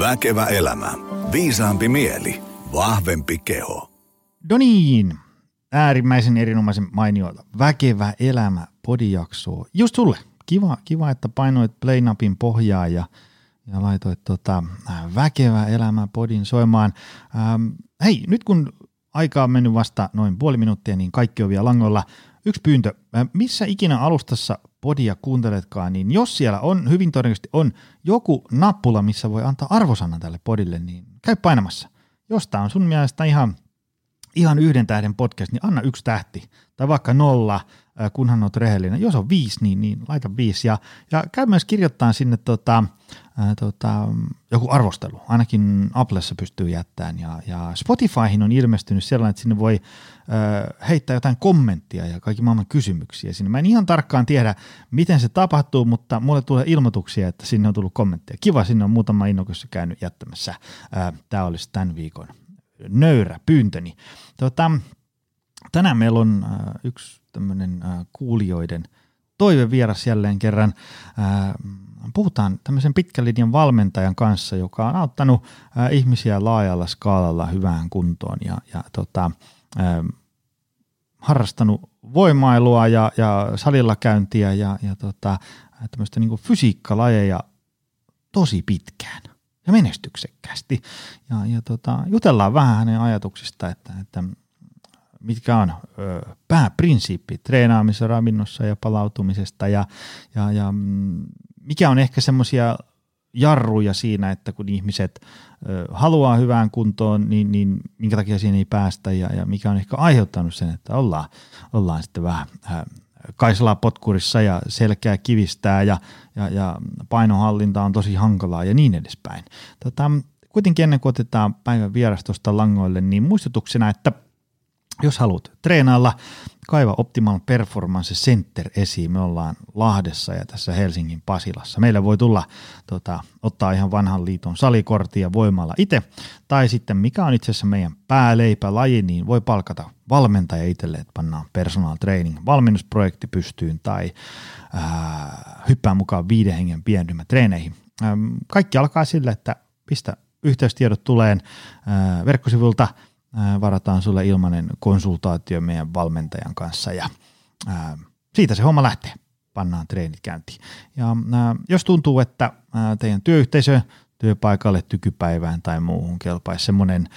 Väkevä elämä. Viisaampi mieli. Vahvempi keho. No niin, äärimmäisen erinomaisen mainiota. Väkevä elämä podijaksoa. Just sulle. Kiva, kiva että painoit play-napin pohjaa ja, ja laitoit tota, Väkevä elämä podin soimaan. Ähm, hei, nyt kun aika on mennyt vasta noin puoli minuuttia, niin kaikki on vielä langolla. Yksi pyyntö. Äh, missä ikinä alustassa podia kuunteletkaan, niin jos siellä on, hyvin todennäköisesti on joku nappula, missä voi antaa arvosanan tälle podille, niin käy painamassa. Jos tämä on sun mielestä ihan, ihan yhden tähden podcast, niin anna yksi tähti. Tai vaikka nolla, kunhan olet rehellinen. Jos on viisi, niin, niin laita viisi. Ja, ja käy myös kirjoittamaan sinne tota, ää, tota, joku arvostelu. Ainakin Applessa pystyy jättämään. Ja, ja Spotifyhin on ilmestynyt sellainen, että sinne voi ää, heittää jotain kommenttia ja kaikki maailman kysymyksiä sinne. Mä en ihan tarkkaan tiedä, miten se tapahtuu, mutta mulle tulee ilmoituksia, että sinne on tullut kommentteja. Kiva, sinne on muutama innokossa käynyt jättämässä. Tämä olisi tämän viikon nöyrä pyyntöni. Tota, tänään meillä on äh, yksi tämmöinen kuulijoiden toivevieras jälleen kerran. Äh, puhutaan tämmöisen pitkän linjan valmentajan kanssa, joka on auttanut äh, ihmisiä laajalla skaalalla hyvään kuntoon ja, ja tota, äh, harrastanut voimailua ja, ja salilla käyntiä ja, ja tota, tämmöistä niin fysiikkalajeja tosi pitkään ja menestyksekkäästi. Ja, ja tota, jutellaan vähän hänen ajatuksista, että, että mitkä on pääprinsiippi treenaamisessa, ravinnossa ja palautumisesta ja, ja, ja mm, mikä on ehkä semmoisia jarruja siinä, että kun ihmiset haluaa hyvään kuntoon, niin, niin minkä takia siinä ei päästä ja, ja mikä on ehkä aiheuttanut sen, että ollaan, ollaan sitten vähän ö, kaislaa potkurissa ja selkeä kivistää ja, ja, ja painohallinta on tosi hankalaa ja niin edespäin. Tota, kuitenkin ennen kuin otetaan päivän vierastosta langoille, niin muistutuksena, että – jos haluat treenailla, kaiva Optimal Performance Center esiin. Me ollaan Lahdessa ja tässä Helsingin Pasilassa. Meillä voi tulla tota, ottaa ihan vanhan liiton salikorttia voimalla itse, tai sitten mikä on itse asiassa meidän pääleipälaji, niin voi palkata valmentaja itselle, että pannaan personal training valmennusprojekti pystyyn tai ää, hyppää mukaan viiden hengen pienryhmätreeneihin. Ähm, kaikki alkaa sillä, että pistä yhteystiedot tuleen verkkosivulta – varataan sulle ilmainen konsultaatio meidän valmentajan kanssa ja ää, siitä se homma lähtee. Pannaan treenit käyntiin. Ja ää, jos tuntuu, että ää, teidän työyhteisö työpaikalle, tykypäivään tai muuhun kelpaisi semmoinen,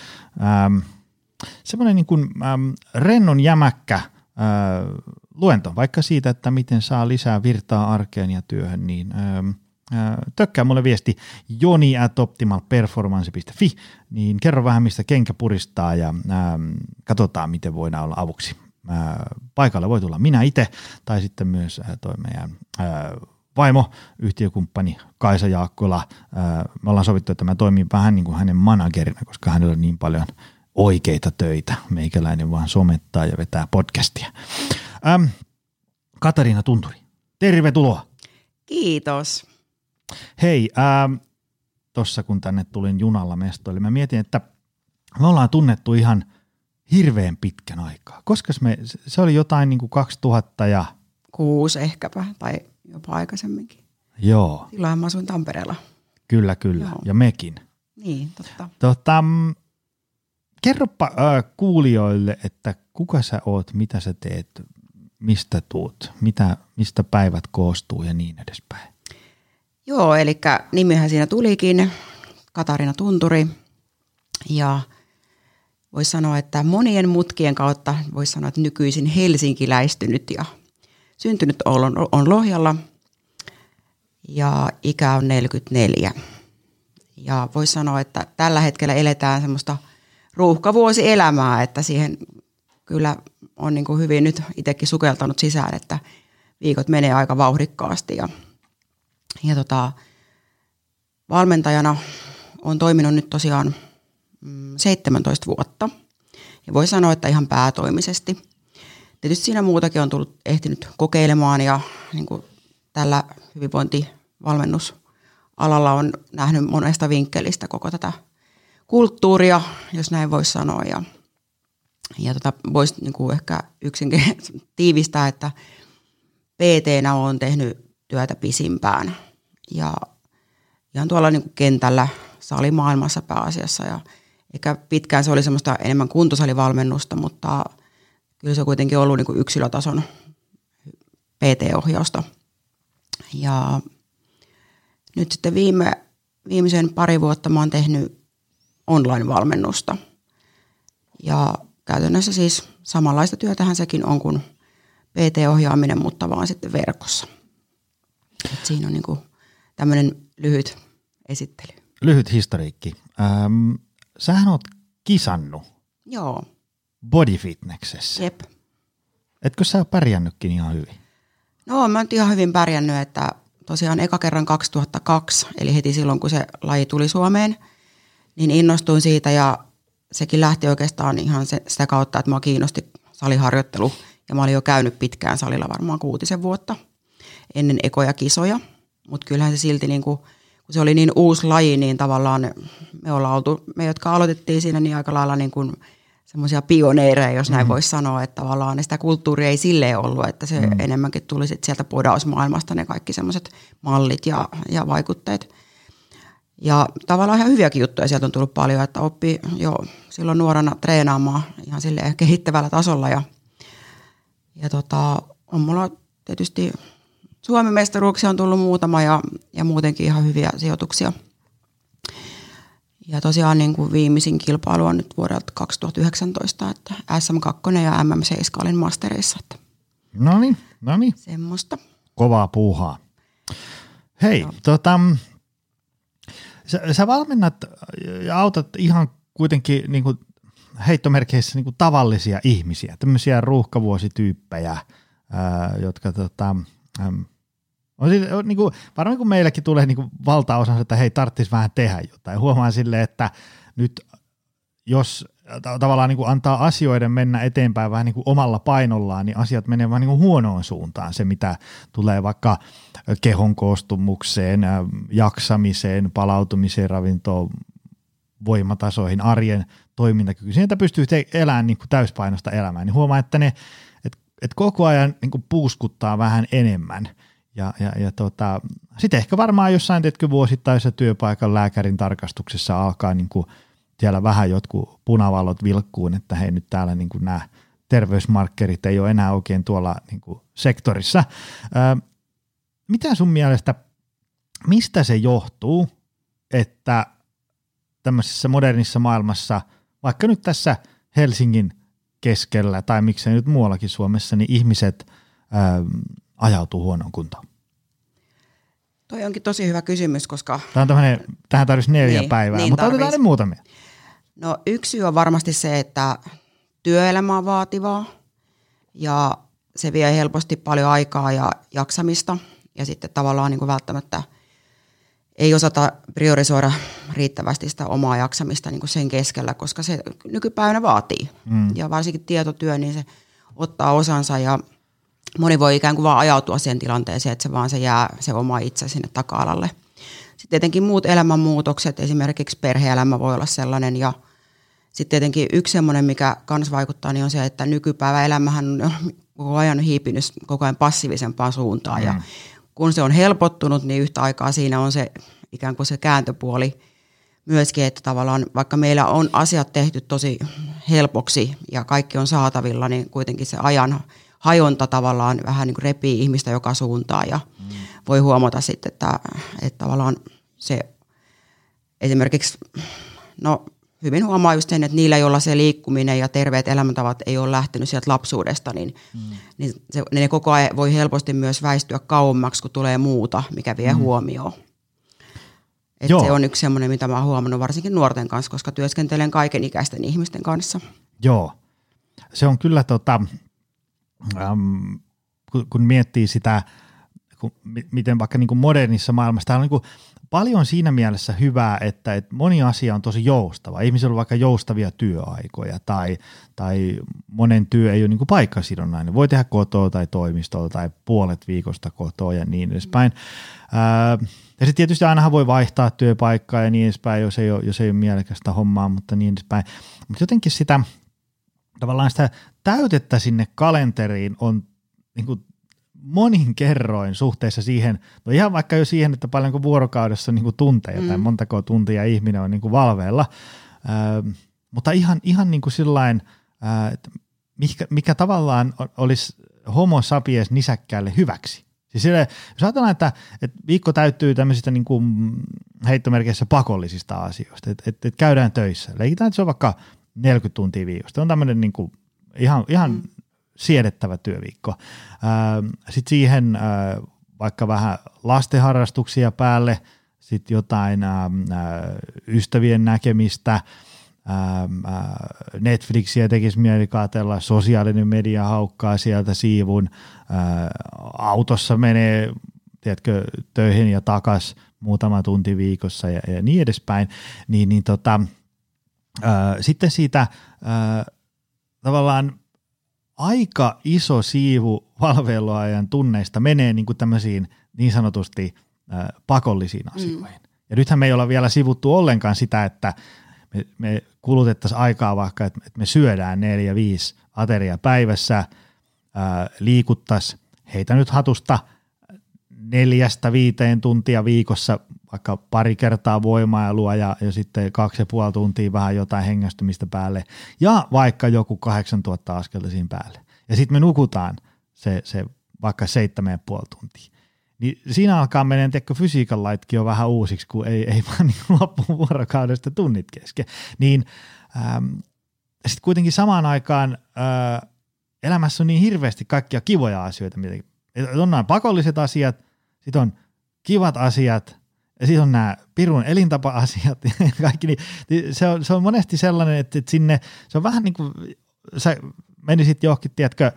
semmoinen niin äm, rennon jämäkkä ää, luento, vaikka siitä, että miten saa lisää virtaa arkeen ja työhön, niin ää, tökkää mulle viesti joni at optimalperformance.fi, niin kerro vähän mistä kenkä puristaa ja ää, katsotaan miten voidaan olla avuksi. Paikalle voi tulla minä itse tai sitten myös ää, toi meidän vaimo, yhtiökumppani Kaisa Jaakkola. Ää, me ollaan sovittu, että mä toimin vähän niin kuin hänen managerina, koska hänellä on niin paljon oikeita töitä. Meikäläinen vaan somettaa ja vetää podcastia. Ähm, Katariina Tunturi, tervetuloa. Kiitos. Hei, ähm, tuossa kun tänne tulin junalla mestoille, mä mietin, että me ollaan tunnettu ihan hirveän pitkän aikaa. Koska me, se oli jotain niin kuin 2000 ja... Kuusi ehkäpä, tai jopa aikaisemminkin. Joo. Silloin mä asuin Tampereella. Kyllä, kyllä. Joo. Ja mekin. Niin, totta. Tota, mm, kerropa äh, kuulijoille, että kuka sä oot, mitä sä teet, mistä tuut, mitä, mistä päivät koostuu ja niin edespäin. Joo, eli nimihän siinä tulikin, Katarina Tunturi. Ja voisi sanoa, että monien mutkien kautta voisi sanoa, että nykyisin helsinkiläistynyt ja syntynyt on, on Lohjalla ja ikä on 44. Ja voisi sanoa, että tällä hetkellä eletään semmoista ruuhkavuosielämää, että siihen kyllä on niin kuin hyvin nyt itsekin sukeltanut sisään, että viikot menee aika vauhdikkaasti ja – ja tota, valmentajana on toiminut nyt tosiaan 17 mm, vuotta. Ja voi sanoa, että ihan päätoimisesti. Tietysti siinä muutakin on tullut ehtinyt kokeilemaan ja niin kuin tällä hyvinvointivalmennusalalla on nähnyt monesta vinkkelistä koko tätä kulttuuria, jos näin voisi sanoa. Ja, ja tota, voisi niin kuin ehkä yksinkin tiivistää, että pt on tehnyt työtä pisimpään. Ja ihan tuolla niin kuin kentällä salimaailmassa pääasiassa ja eikä pitkään se oli semmoista enemmän kuntosalivalmennusta, mutta kyllä se on kuitenkin ollut niin kuin yksilötason PT-ohjausta. Ja nyt sitten viime, viimeisen pari vuotta mä oon tehnyt online-valmennusta. Ja käytännössä siis samanlaista työtähän sekin on kuin PT-ohjaaminen, mutta vaan sitten verkossa. Et siinä on niin tämmöinen lyhyt esittely. Lyhyt historiikki. Ähm, sähän oot kisannut Joo, bodyfitnessessä. jep. Etkö sä pärjännytkin ihan hyvin? No, mä oon ihan hyvin pärjännyt, että tosiaan eka kerran 2002, eli heti silloin kun se laji tuli Suomeen, niin innostuin siitä ja sekin lähti oikeastaan ihan se, sitä kautta, että mua kiinnosti saliharjoittelu ja mä olin jo käynyt pitkään salilla varmaan kuutisen vuotta ennen ekoja kisoja, mutta kyllähän se silti niin kuin, kun se oli niin uusi laji, niin tavallaan me ollaan oltu, me jotka aloitettiin siinä niin aika lailla niin kuin semmoisia pioneereja, jos näin voisi sanoa, että tavallaan sitä kulttuuria ei silleen ollut, että se mm. enemmänkin tuli sit sieltä podausmaailmasta ne kaikki semmoiset mallit ja, ja vaikutteet. Ja tavallaan ihan hyviäkin juttuja sieltä on tullut paljon, että oppi jo silloin nuorena treenaamaan ihan silleen kehittävällä tasolla ja, ja tota, on mulla tietysti Suomen mestaruuksia on tullut muutama ja, ja muutenkin ihan hyviä sijoituksia. Ja tosiaan niin kuin viimeisin kilpailu on nyt vuodelta 2019, että SM2 ja MM7 olin mastereissa, No niin, no niin. semmoista. Kovaa puuhaa. Hei, Joo. tota, sä, sä valmennat ja autat ihan kuitenkin niin kuin heittomerkeissä niin kuin tavallisia ihmisiä, tämmöisiä ruuhkavuosityyppejä, ää, jotka tota, äm, on siis, on, niin kuin, varmaan kun meilläkin tulee niin kuin valtaosa, että hei, tarvitsisi vähän tehdä jotain. Huomaan sille, että nyt jos ta- tavallaan niin kuin antaa asioiden mennä eteenpäin vähän niin kuin omalla painollaan, niin asiat menee vaan niin kuin huonoon suuntaan. Se, mitä tulee vaikka kehon koostumukseen, jaksamiseen, palautumiseen, ravintoon, voimatasoihin, arjen toimintakykyyn, että pystyy elämään niin kuin täyspainosta elämää, niin huomaa, että ne et, et koko ajan niin kuin puuskuttaa vähän enemmän. Ja, ja, ja tota, sitten ehkä varmaan jossain teetkö vuosittaisessa työpaikan lääkärin tarkastuksessa alkaa niin kuin siellä vähän jotkut punavalot vilkkuun, että hei nyt täällä niin kuin nämä terveysmarkkerit ei ole enää oikein tuolla niin kuin sektorissa. Ää, mitä sun mielestä, mistä se johtuu, että tämmöisessä modernissa maailmassa, vaikka nyt tässä Helsingin keskellä tai miksei nyt muuallakin Suomessa, niin ihmiset ää, ajautuu huonoon kuntoon? Toi onkin tosi hyvä kysymys, koska Tämä on tämmöinen, tähän tarvitsisi neljä Niin, päivää, niin mutta otetaan tarvis. ne muutamia. no yksi syy on varmasti se, että työelämä on vaativaa ja se vie helposti paljon aikaa ja jaksamista ja sitten tavallaan niin kuin välttämättä ei osata priorisoida riittävästi sitä omaa jaksamista niin kuin sen keskellä, koska se nykypäivänä vaatii. Mm. Ja varsinkin tietotyö, niin se ottaa osansa ja moni voi ikään kuin vaan ajautua siihen tilanteeseen, että se vaan se jää se oma itse sinne taka-alalle. Sitten tietenkin muut elämänmuutokset, esimerkiksi perheelämä voi olla sellainen ja sitten tietenkin yksi semmoinen, mikä kans vaikuttaa, niin on se, että nykypäivä elämähän on koko ajan hiipinyt koko ajan passiivisempaan suuntaan mm. ja kun se on helpottunut, niin yhtä aikaa siinä on se ikään kuin se kääntöpuoli myöskin, että tavallaan vaikka meillä on asiat tehty tosi helpoksi ja kaikki on saatavilla, niin kuitenkin se ajan hajonta tavallaan vähän niin kuin repii ihmistä joka suuntaan ja mm. voi huomata sitten, että, että tavallaan se esimerkiksi, no hyvin huomaa just sen, että niillä, joilla se liikkuminen ja terveet elämäntavat ei ole lähtenyt sieltä lapsuudesta, niin, mm. niin se, ne koko ajan voi helposti myös väistyä kauemmaksi, kun tulee muuta, mikä vie mm. huomioon. Et Joo. se on yksi semmoinen, mitä mä oon huomannut varsinkin nuorten kanssa, koska työskentelen kaiken ikäisten ihmisten kanssa. Joo, se on kyllä tota, äm, kun, kun miettii sitä, kun, mi- miten vaikka niin kuin modernissa maailmassa, täällä on niin kuin paljon siinä mielessä hyvää, että, että moni asia on tosi joustava. Ihmisillä on vaikka joustavia työaikoja tai, tai monen työ ei ole niin paikkasidonnainen. Voi tehdä kotoa tai toimistolla tai puolet viikosta kotoa ja niin edespäin. Ää, ja sitten tietysti ainahan voi vaihtaa työpaikkaa ja niin edespäin, jos ei ole, jos ei ole mielekästä hommaa, mutta niin edespäin. Mutta jotenkin sitä tavallaan sitä täytettä sinne kalenteriin on niin kuin monin kerroin suhteessa siihen, no ihan vaikka jo siihen, että paljonko vuorokaudessa on niin kuin tunteja mm. tai montako tuntia ihminen on niin kuin valveella, ö, mutta ihan, ihan niin kuin sillain, että mikä, mikä tavallaan olisi homo sapiens nisäkkäälle hyväksi. Siis sille, jos ajatellaan, että, että viikko täyttyy tämmöisistä niin kuin heittomerkeissä pakollisista asioista, että, että, että käydään töissä. Leikitään, että se on vaikka 40 tuntia viikosta. On tämmöinen niin kuin ihan, ihan mm. siedettävä työviikko. Sitten siihen vaikka vähän lastenharrastuksia päälle, sitten jotain ystävien näkemistä – Ähm, äh, Netflixiä tekisi mieli katsella, sosiaalinen media haukkaa sieltä siivun, äh, autossa menee tiedätkö, töihin ja takas muutama tunti viikossa ja, ja niin edespäin, niin, niin tota, äh, sitten siitä tavallaan aika iso siivu valveiluajan tunneista menee niin kuin tämmöisiin niin sanotusti pakollisiin mm. asioihin. Mm. Ja nythän me ei olla vielä sivuttu ollenkaan sitä, että me, me kulutettaisiin aikaa vaikka, että, että me syödään neljä, viisi ateria päivässä, ää, liikuttaisiin, heitä nyt hatusta neljästä viiteen tuntia viikossa, vaikka pari kertaa voimailua ja, ja sitten kaksi ja puoli tuntia vähän jotain hengästymistä päälle ja vaikka joku 8000 askelta siinä päälle. Ja sitten me nukutaan se, se vaikka seitsemän ja puoli tuntia niin siinä alkaa mennä, tiedätkö, fysiikan laitkin on vähän uusiksi, kun ei, ei vaan niin loppuun vuorokaudesta tunnit kesken. Niin ähm, sitten kuitenkin samaan aikaan äh, elämässä on niin hirveästi kaikkia kivoja asioita. Mitä, on nämä pakolliset asiat, sitten on kivat asiat, ja sitten on nämä pirun elintapa-asiat ja kaikki, niin, niin se, on, se on monesti sellainen, että, sinne, se on vähän niin kuin, sä menisit johonkin, tiedätkö,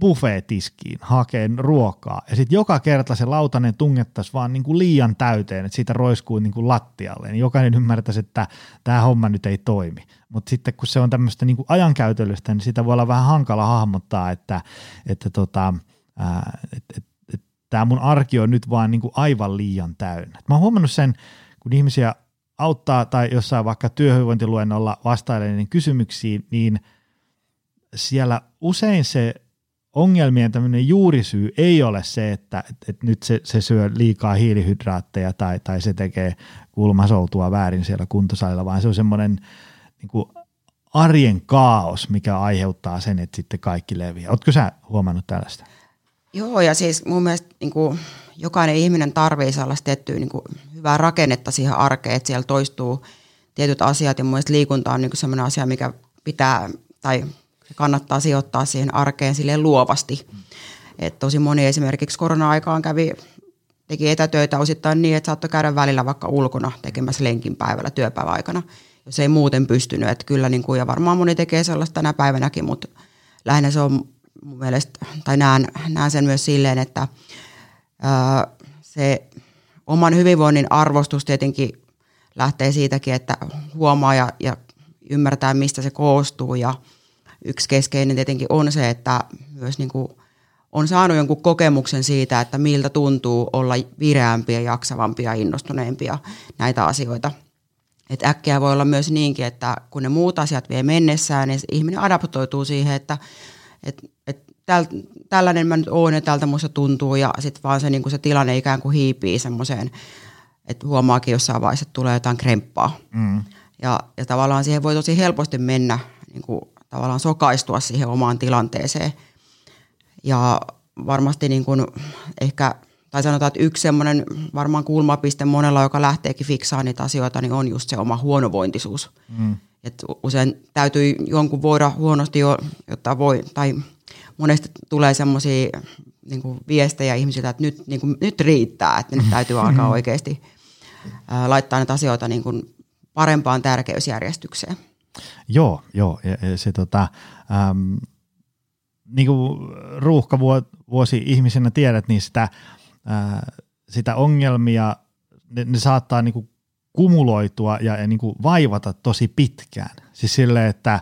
buffetiskiin hakeen ruokaa ja sitten joka kerta se lautanen tungettaisiin vaan niin kuin liian täyteen, että siitä roiskuu niin kuin lattialle, niin jokainen ymmärtäisi, että tämä homma nyt ei toimi. Mutta sitten kun se on tämmöistä niin kuin ajankäytöllistä, niin sitä voi olla vähän hankala hahmottaa, että, että tota, et, et, et, tämä mun arki on nyt vaan niin kuin aivan liian täynnä. mä oon huomannut sen, kun ihmisiä auttaa tai jossain vaikka työhyvinvointiluennolla vastailee niin kysymyksiin, niin siellä usein se ongelmien tämmöinen juurisyy ei ole se, että, että, että nyt se, se syö liikaa hiilihydraatteja tai, tai se tekee kulmasoutua väärin siellä kuntosalilla, vaan se on semmoinen niin kuin arjen kaos, mikä aiheuttaa sen, että sitten kaikki leviää. Oletko sä huomannut tällaista? Joo, ja siis mun mielestä niin kuin, jokainen ihminen tarvitsee sellaista tiettyä niin kuin, hyvää rakennetta siihen arkeen, että siellä toistuu tietyt asiat, ja mun mielestä liikunta on niin semmoinen asia, mikä pitää, tai kannattaa sijoittaa siihen arkeen silleen luovasti. Et tosi moni esimerkiksi korona-aikaan kävi, teki etätöitä osittain niin, että saattoi käydä välillä vaikka ulkona tekemässä lenkin päivällä työpäiväaikana, jos ei muuten pystynyt. Et kyllä, niin kuin, ja varmaan moni tekee sellaista tänä päivänäkin, mutta lähinnä se on mun mielestä, tai näen, näen sen myös silleen, että ää, se oman hyvinvoinnin arvostus tietenkin lähtee siitäkin, että huomaa ja, ja ymmärtää, mistä se koostuu ja – yksi keskeinen tietenkin on se, että myös niin kuin on saanut jonkun kokemuksen siitä, että miltä tuntuu olla vireämpiä, jaksavampia, innostuneempia näitä asioita. Et äkkiä voi olla myös niinkin, että kun ne muut asiat vie mennessään, niin ihminen adaptoituu siihen, että et, et täl, tällainen mä nyt oon ja tältä musta tuntuu ja sitten vaan se, niin se tilanne ikään kuin hiipii semmoiseen, että huomaakin jossain vaiheessa, että tulee jotain kremppaa. Mm. Ja, ja tavallaan siihen voi tosi helposti mennä niin kuin tavallaan sokaistua siihen omaan tilanteeseen. Ja varmasti niin kuin ehkä, tai sanotaan, että yksi semmoinen varmaan kulmapiste monella, joka lähteekin fiksaamaan niitä asioita, niin on just se oma huonovointisuus. Mm. Et usein täytyy jonkun voida huonosti, jo, jotta voi, tai monesti tulee semmoisia niin viestejä ihmisiltä, että nyt, niin kuin, nyt riittää, että nyt täytyy alkaa oikeasti ää, laittaa näitä asioita niin kuin parempaan tärkeysjärjestykseen. Joo, joo. Ja, ja se tota, äm, niin kuin ruuhkavuosi ihmisenä tiedät, niin sitä, ää, sitä ongelmia, ne, ne saattaa niin kuin kumuloitua ja, ja niin kuin vaivata tosi pitkään. Siis silleen, että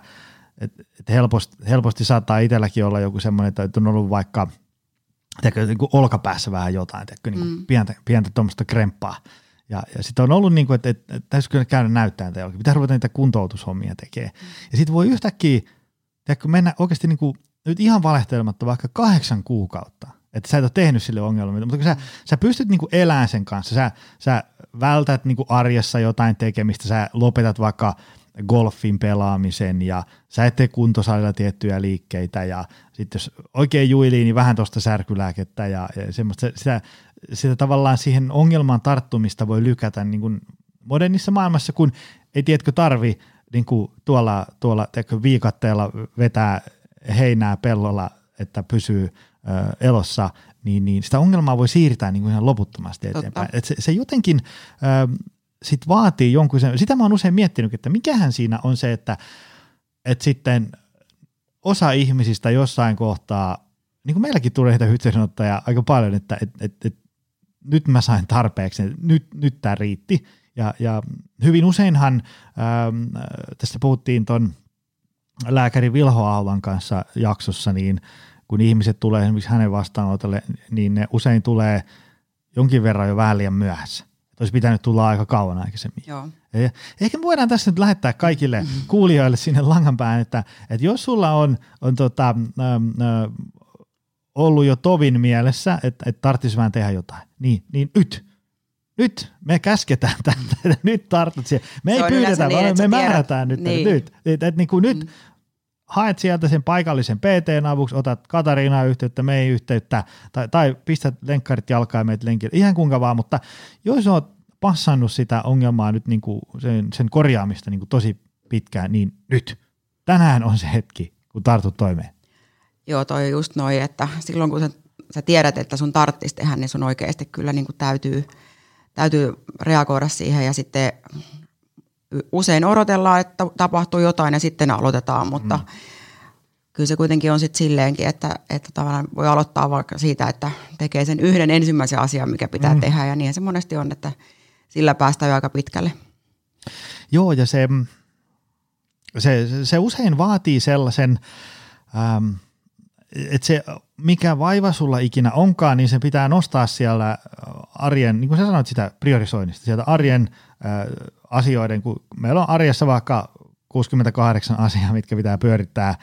et, et helposti, helposti saattaa itselläkin olla joku semmoinen, että on ollut vaikka tiedätkö, niin kuin olkapäässä vähän jotain, tiedätkö, niin kuin mm. pientä, pientä tuommoista kremppaa – ja, ja sitten on ollut niin kuin, että, että, että täytyisi käydä näyttämään teille, pitää ruveta niitä kuntoutushommia tekemään. Mm. Ja sitten voi yhtäkkiä tiedätkö, mennä oikeasti niin kuin, nyt ihan valehtelematta vaikka kahdeksan kuukautta että sä et ole tehnyt sille ongelmia, mutta kun sä, sä pystyt niinku elämään sen kanssa, sä, sä vältät niinku arjessa jotain tekemistä, sä lopetat vaikka golfin pelaamisen ja sä et tee kuntosalilla tiettyjä liikkeitä ja sitten jos oikein juilii, niin vähän tuosta särkylääkettä ja, ja semmoista, sitä, sitä tavallaan siihen ongelman tarttumista voi lykätä niin kuin modernissa maailmassa, kun ei tiedätkö tarvi niin kuin tuolla, tuolla tiedätkö, viikatteella vetää heinää pellolla, että pysyy ö, elossa, niin, niin sitä ongelmaa voi siirtää niin kuin ihan loputtomasti eteenpäin. Et se, se jotenkin ö, sit vaatii jonkun sen, sitä mä oon usein miettinyt, että mikähän siinä on se, että, että sitten osa ihmisistä jossain kohtaa, niin kuin meilläkin tulee niitä yhteydenottoja aika paljon, että et, et, et, nyt mä sain tarpeeksi, nyt, nyt tämä riitti. Ja, ja hyvin useinhan ähm, tästä puhuttiin ton lääkäri Vilho Aulan kanssa jaksossa, niin kun ihmiset tulee esimerkiksi hänen vastaanotolle, niin ne usein tulee jonkin verran jo vähän liian myöhässä. Olisi pitänyt tulla aika kauan aikaisemmin. Joo. Ehkä me voidaan tässä nyt lähettää kaikille kuulijoille sinne langan päähän, että, että jos sulla on, on tota, ähm, äh, ollut jo tovin mielessä, että, että tarvitsisi vähän tehdä jotain, niin, niin nyt, nyt me käsketään tätä, nyt tartut siihen. Me ei pyydetä, niin, vaan me määrätään nyt, niin. nyt, että, että, että niin kuin nyt haet sieltä sen paikallisen PT avuksi, otat Katariinaa yhteyttä, meihin yhteyttä, tai, tai pistät lenkkarit jalkaan ja meet lenkille, ihan kuinka vaan, mutta jos oot passannut sitä ongelmaa nyt niin kuin sen, sen korjaamista niin kuin tosi pitkään, niin nyt, tänään on se hetki, kun tartut toimeen. Joo, toi just noin, että silloin kun sä, sä tiedät, että sun tarttis tehdä, niin sun oikeasti kyllä niin kuin täytyy, täytyy reagoida siihen ja sitten usein odotellaan, että tapahtuu jotain ja sitten aloitetaan, mutta mm. kyllä se kuitenkin on sitten silleenkin, että, että tavallaan voi aloittaa vaikka siitä, että tekee sen yhden ensimmäisen asian, mikä pitää mm. tehdä ja niin se monesti on, että sillä päästään jo aika pitkälle. Joo, ja se, se, se usein vaatii sellaisen, ähm, että se mikä vaiva sulla ikinä onkaan, niin se pitää nostaa siellä arjen, niin kuin sä sanoit sitä priorisoinnista, sieltä arjen äh, asioiden, kun meillä on arjessa vaikka 68 asiaa, mitkä pitää pyörittää,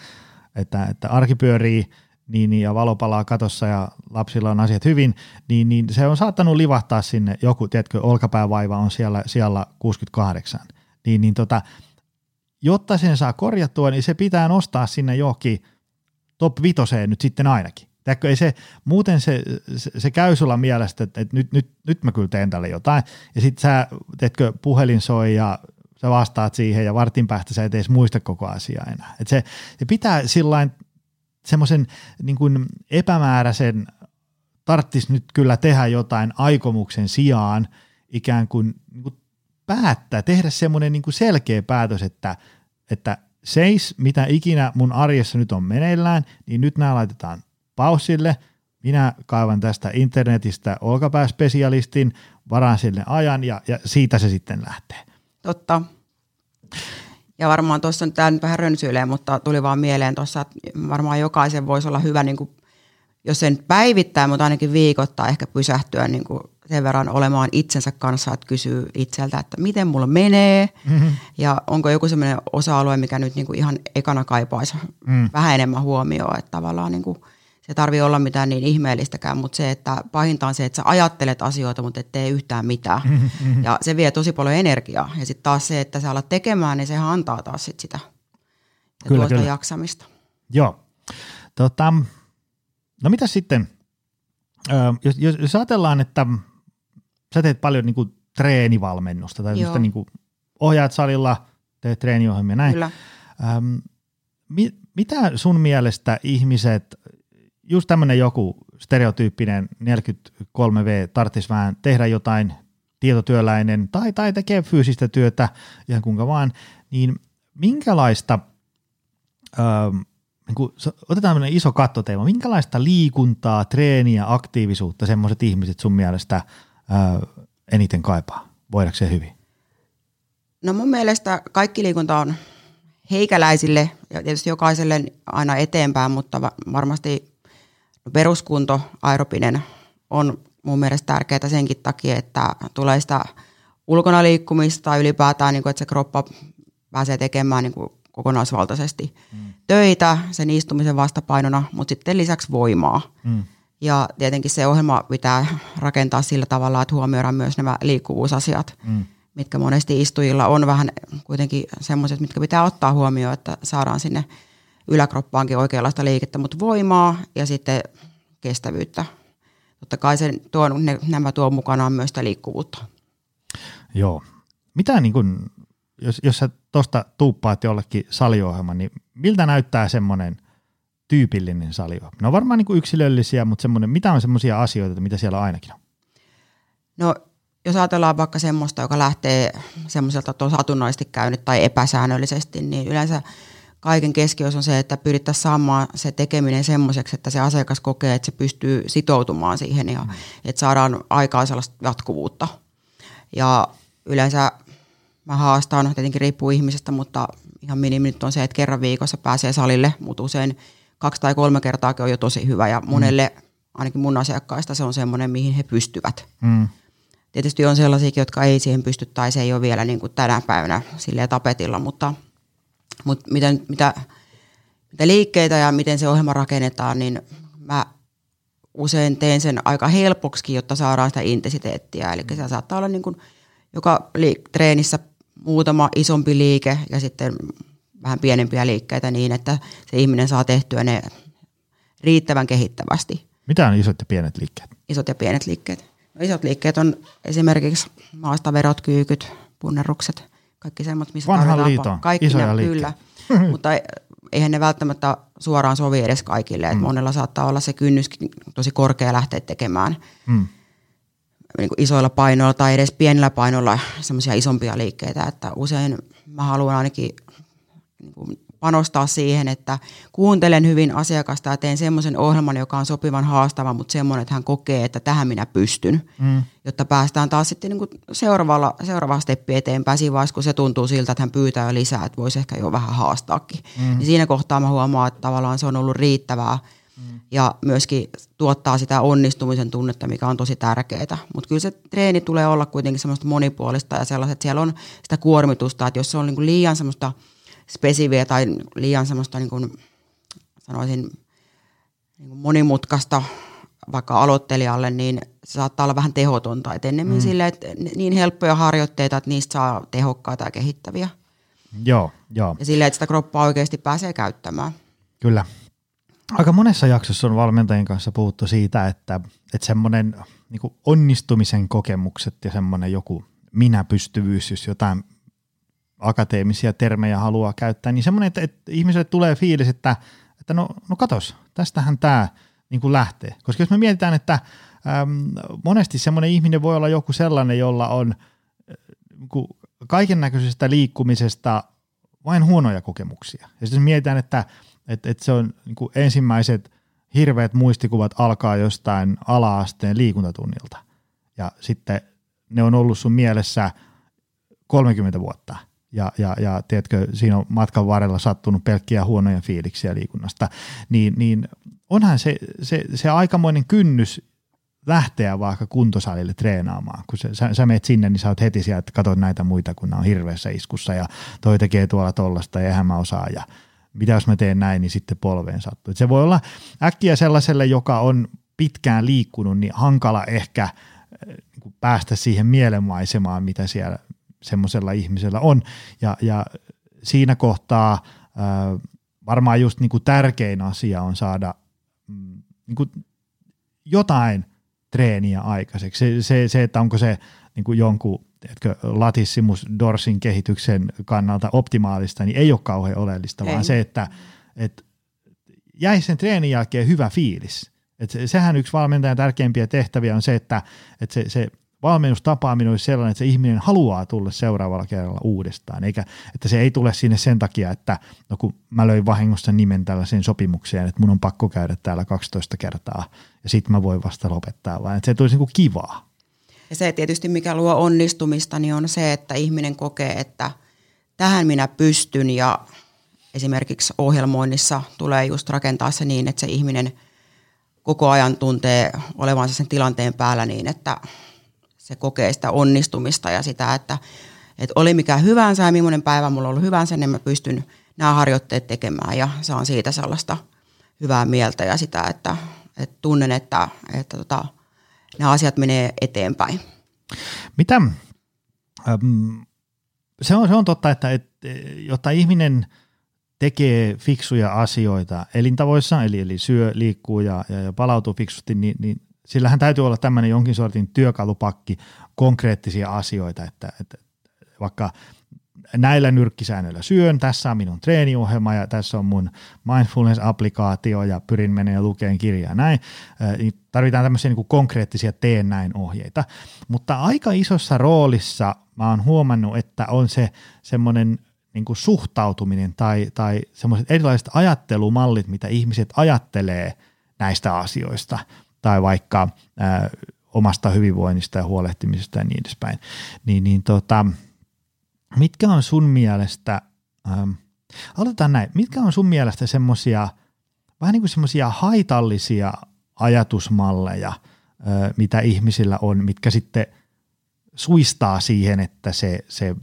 että, että arki pyörii, niin, niin, ja valo palaa katossa ja lapsilla on asiat hyvin, niin, niin se on saattanut livahtaa sinne joku, tiedätkö, olkapäävaiva on siellä, siellä 68. Niin, niin tota, jotta sen saa korjattua, niin se pitää nostaa sinne johonkin top vitoseen nyt sitten ainakin. Tiedätkö, ei se, muuten se, se, se käy sulla mielestä, että, että nyt, nyt, nyt mä kyllä teen tälle jotain, ja sitten sä, tiedätkö, puhelin soi ja sä vastaat siihen ja vartin päästä sä et edes muista koko asiaa enää. Et se, se pitää sillain semmoisen niin epämääräisen, tarttis nyt kyllä tehdä jotain aikomuksen sijaan ikään kuin, niin kuin päättää, tehdä semmoinen niin selkeä päätös, että, että seis, mitä ikinä mun arjessa nyt on meneillään, niin nyt nämä laitetaan paussille, minä kaivan tästä internetistä olkapääspesialistin, varaan sille ajan ja, ja siitä se sitten lähtee. Totta. Ja varmaan tuossa on tämä nyt vähän rönsyilee, mutta tuli vaan mieleen tuossa, että varmaan jokaisen voisi olla hyvä, niin kuin, jos sen päivittää, mutta ainakin viikoittaa ehkä pysähtyä niin kuin sen verran olemaan itsensä kanssa, että kysyy itseltä, että miten mulla menee mm-hmm. ja onko joku sellainen osa-alue, mikä nyt niin kuin ihan ekana kaipaisi mm. vähän enemmän huomioon, että tavallaan niin kuin, se tarvii olla mitään niin ihmeellistäkään, mutta se, että pahinta on se, että sä ajattelet asioita, mutta et tee yhtään mitään. Mm-hmm. Ja se vie tosi paljon energiaa. Ja sitten taas se, että sä alat tekemään, niin sehän antaa taas sit sitä ja Kyllä, tuota kyllä. jaksamista. Joo. Tota, no mitä sitten, Ö, jos, jos, jos ajatellaan, että sä teet paljon niin kuin treenivalmennusta tai tämmöistä niin kuin ohjaat salilla, teet treeniohjelmia näin. Kyllä. Ähm, mi, mitä sun mielestä ihmiset, just tämmöinen joku stereotyyppinen 43V tarvitsisi vähän tehdä jotain tietotyöläinen tai, tai tekee fyysistä työtä ihan kuinka vaan, niin minkälaista, ähm, niin kuin, otetaan tämmöinen iso kattoteema, minkälaista liikuntaa, treeniä, aktiivisuutta semmoiset ihmiset sun mielestä äh, eniten kaipaa? Voidakseen hyvin? No mun mielestä kaikki liikunta on heikäläisille ja tietysti jokaiselle aina eteenpäin, mutta va- varmasti peruskunto, aeropinen on mun mielestä tärkeää senkin takia, että tulee sitä ulkona liikkumista ylipäätään, niin kuin, että se kroppa pääsee tekemään niin kuin kokonaisvaltaisesti mm. töitä sen istumisen vastapainona, mutta sitten lisäksi voimaa. Mm. Ja tietenkin se ohjelma pitää rakentaa sillä tavalla, että huomioidaan myös nämä liikkuvuusasiat, mm. mitkä monesti istujilla on vähän kuitenkin semmoiset, mitkä pitää ottaa huomioon, että saadaan sinne yläkroppaankin oikeanlaista liikettä, mutta voimaa ja sitten kestävyyttä. Totta kai se tuo, ne, nämä tuo mukanaan myös sitä liikkuvuutta. Joo. Mitä niin kun, jos, jos sä tuosta tuuppaat jollekin saliohjelman, niin miltä näyttää semmoinen tyypillinen saliohjelma? Ne on varmaan niin yksilöllisiä, mutta semmoinen, mitä on semmoisia asioita, mitä siellä ainakin on? No jos ajatellaan vaikka semmoista, joka lähtee semmoiselta että on satunnaisesti käynyt tai epäsäännöllisesti, niin yleensä kaiken keskiössä on se, että pyrittäisiin saamaan se tekeminen semmoiseksi, että se asiakas kokee, että se pystyy sitoutumaan siihen ja mm. että saadaan aikaan sellaista jatkuvuutta. Ja yleensä mä haastan, tietenkin riippuu ihmisestä, mutta ihan minimi nyt on se, että kerran viikossa pääsee salille, mutta usein kaksi tai kolme kertaakin on jo tosi hyvä ja monelle, mm. ainakin mun asiakkaista, se on semmoinen, mihin he pystyvät. Mm. Tietysti on sellaisiakin, jotka ei siihen pysty tai se ei ole vielä niin kuin tänä päivänä silleen tapetilla, mutta, mutta miten, mitä, mitä liikkeitä ja miten se ohjelma rakennetaan, niin mä usein teen sen aika helpoksi, jotta saadaan sitä intensiteettiä. Eli se saattaa olla niin kuin joka liik- treenissä muutama isompi liike ja sitten vähän pienempiä liikkeitä niin, että se ihminen saa tehtyä ne riittävän kehittävästi. Mitä on isot ja pienet liikkeet? Isot ja pienet liikkeet. No isot liikkeet on esimerkiksi maastaverot, kyykyt, punnerrukset, kaikki semmoista, missä Vanhan liiton kaikki isoja ne, Kyllä, mutta eihän ne välttämättä suoraan sovi edes kaikille. Mm. Et monella saattaa olla se kynnys tosi korkea lähteä tekemään mm. niin kuin isoilla painoilla tai edes pienillä painoilla semmoisia isompia liikkeitä. Että usein mä haluan ainakin niin kuin panostaa siihen, että kuuntelen hyvin asiakasta ja teen semmoisen ohjelman, joka on sopivan haastava, mutta semmoinen, että hän kokee, että tähän minä pystyn, mm. jotta päästään taas sitten niin kuin seuraavalla, seuraava steppi eteenpäin siinä vaiheessa, kun se tuntuu siltä, että hän pyytää jo lisää, että voisi ehkä jo vähän haastaakin. Mm. Niin siinä kohtaa mä huomaan, että tavallaan se on ollut riittävää mm. ja myöskin tuottaa sitä onnistumisen tunnetta, mikä on tosi tärkeää. Mutta kyllä se treeni tulee olla kuitenkin semmoista monipuolista ja sellaiset, että siellä on sitä kuormitusta, että jos se on niin kuin liian semmoista – spesiviä tai liian semmoista niin kuin, sanoisin niin kuin monimutkaista vaikka aloittelijalle, niin se saattaa olla vähän tehotonta. Et ennemmin mm. sille, että niin helppoja harjoitteita, että niistä saa tehokkaita ja kehittäviä. Joo, joo. Ja sille, että sitä kroppaa oikeasti pääsee käyttämään. Kyllä. Aika monessa jaksossa on valmentajien kanssa puhuttu siitä, että, että semmoinen niin onnistumisen kokemukset ja semmoinen joku minäpystyvyys, jos jotain akateemisia termejä haluaa käyttää, niin semmoinen, että, että ihmiselle tulee fiilis, että, että no, no katos, tästähän tämä niin kuin lähtee. Koska jos me mietitään, että äm, monesti semmoinen ihminen voi olla joku sellainen, jolla on äh, kaiken näköisestä liikkumisesta vain huonoja kokemuksia. Ja sitten mietitään, että, että, että se on niin kuin ensimmäiset hirveät muistikuvat alkaa jostain ala-asteen liikuntatunnilta. Ja sitten ne on ollut sun mielessä 30 vuotta – ja, ja, ja tiedätkö, siinä on matkan varrella sattunut pelkkiä huonoja fiiliksiä liikunnasta, niin, niin onhan se, se, se aikamoinen kynnys lähteä vaikka kuntosalille treenaamaan. Kun sä, sä, sä sinne, niin sä oot heti siellä, että katsot näitä muita, kun on hirveässä iskussa ja toi tekee tuolla tollasta ja eihän mä osaa ja mitä jos mä teen näin, niin sitten polveen sattuu. Se voi olla äkkiä sellaiselle, joka on pitkään liikkunut, niin hankala ehkä äh, niin päästä siihen mielenmaisemaan, mitä siellä semmoisella ihmisellä on. Ja, ja siinä kohtaa ää, varmaan just niin kuin tärkein asia on saada mm, niin kuin jotain treeniä aikaiseksi. Se, se, se että onko se niin kuin jonkun etkö, latissimus dorsin kehityksen kannalta optimaalista, niin ei ole kauhean oleellista, ei. vaan se, että et jäisi sen treenin jälkeen hyvä fiilis. Et sehän yksi valmentajan tärkeimpiä tehtäviä on se, että, että se, se valmennustapaaminen olisi sellainen, että se ihminen haluaa tulla seuraavalla kerralla uudestaan, eikä että se ei tule sinne sen takia, että no kun mä löin vahingossa nimen tällaiseen sopimukseen, että mun on pakko käydä täällä 12 kertaa ja sitten mä voin vasta lopettaa, vaan että se tulisi niin kivaa. Ja se tietysti, mikä luo onnistumista, niin on se, että ihminen kokee, että tähän minä pystyn ja esimerkiksi ohjelmoinnissa tulee just rakentaa se niin, että se ihminen koko ajan tuntee olevansa sen tilanteen päällä niin, että se kokee sitä onnistumista ja sitä, että, että oli mikä hyvänsä ja millainen päivä mulla on ollut hyvänsä, niin mä pystyn nämä harjoitteet tekemään ja saan siitä sellaista hyvää mieltä ja sitä, että, että tunnen, että, että tota, nämä asiat menee eteenpäin. Mitä, äm, se, on, se on totta, että, että jotta ihminen tekee fiksuja asioita elintavoissa, eli, eli syö, liikkuu ja, ja, ja palautuu fiksusti, niin, niin sillähän täytyy olla tämmöinen jonkin sortin työkalupakki konkreettisia asioita, että, että vaikka näillä nyrkkisäännöillä syön, tässä on minun treeniohjelma ja tässä on mun mindfulness-applikaatio ja pyrin menemään lukeen kirjaa näin, niin tarvitaan tämmöisiä niin kuin konkreettisia teen näin ohjeita, mutta aika isossa roolissa mä oon huomannut, että on se semmoinen niin kuin suhtautuminen tai, tai semmoiset erilaiset ajattelumallit, mitä ihmiset ajattelee näistä asioista tai vaikka ää, omasta hyvinvoinnista ja huolehtimisesta ja niin edespäin, niin, niin tota, mitkä on sun mielestä, ähm, aloitetaan näin, mitkä on sun mielestä semmoisia vähän niin kuin semmoisia haitallisia ajatusmalleja, äh, mitä ihmisillä on, mitkä sitten suistaa siihen, että se, se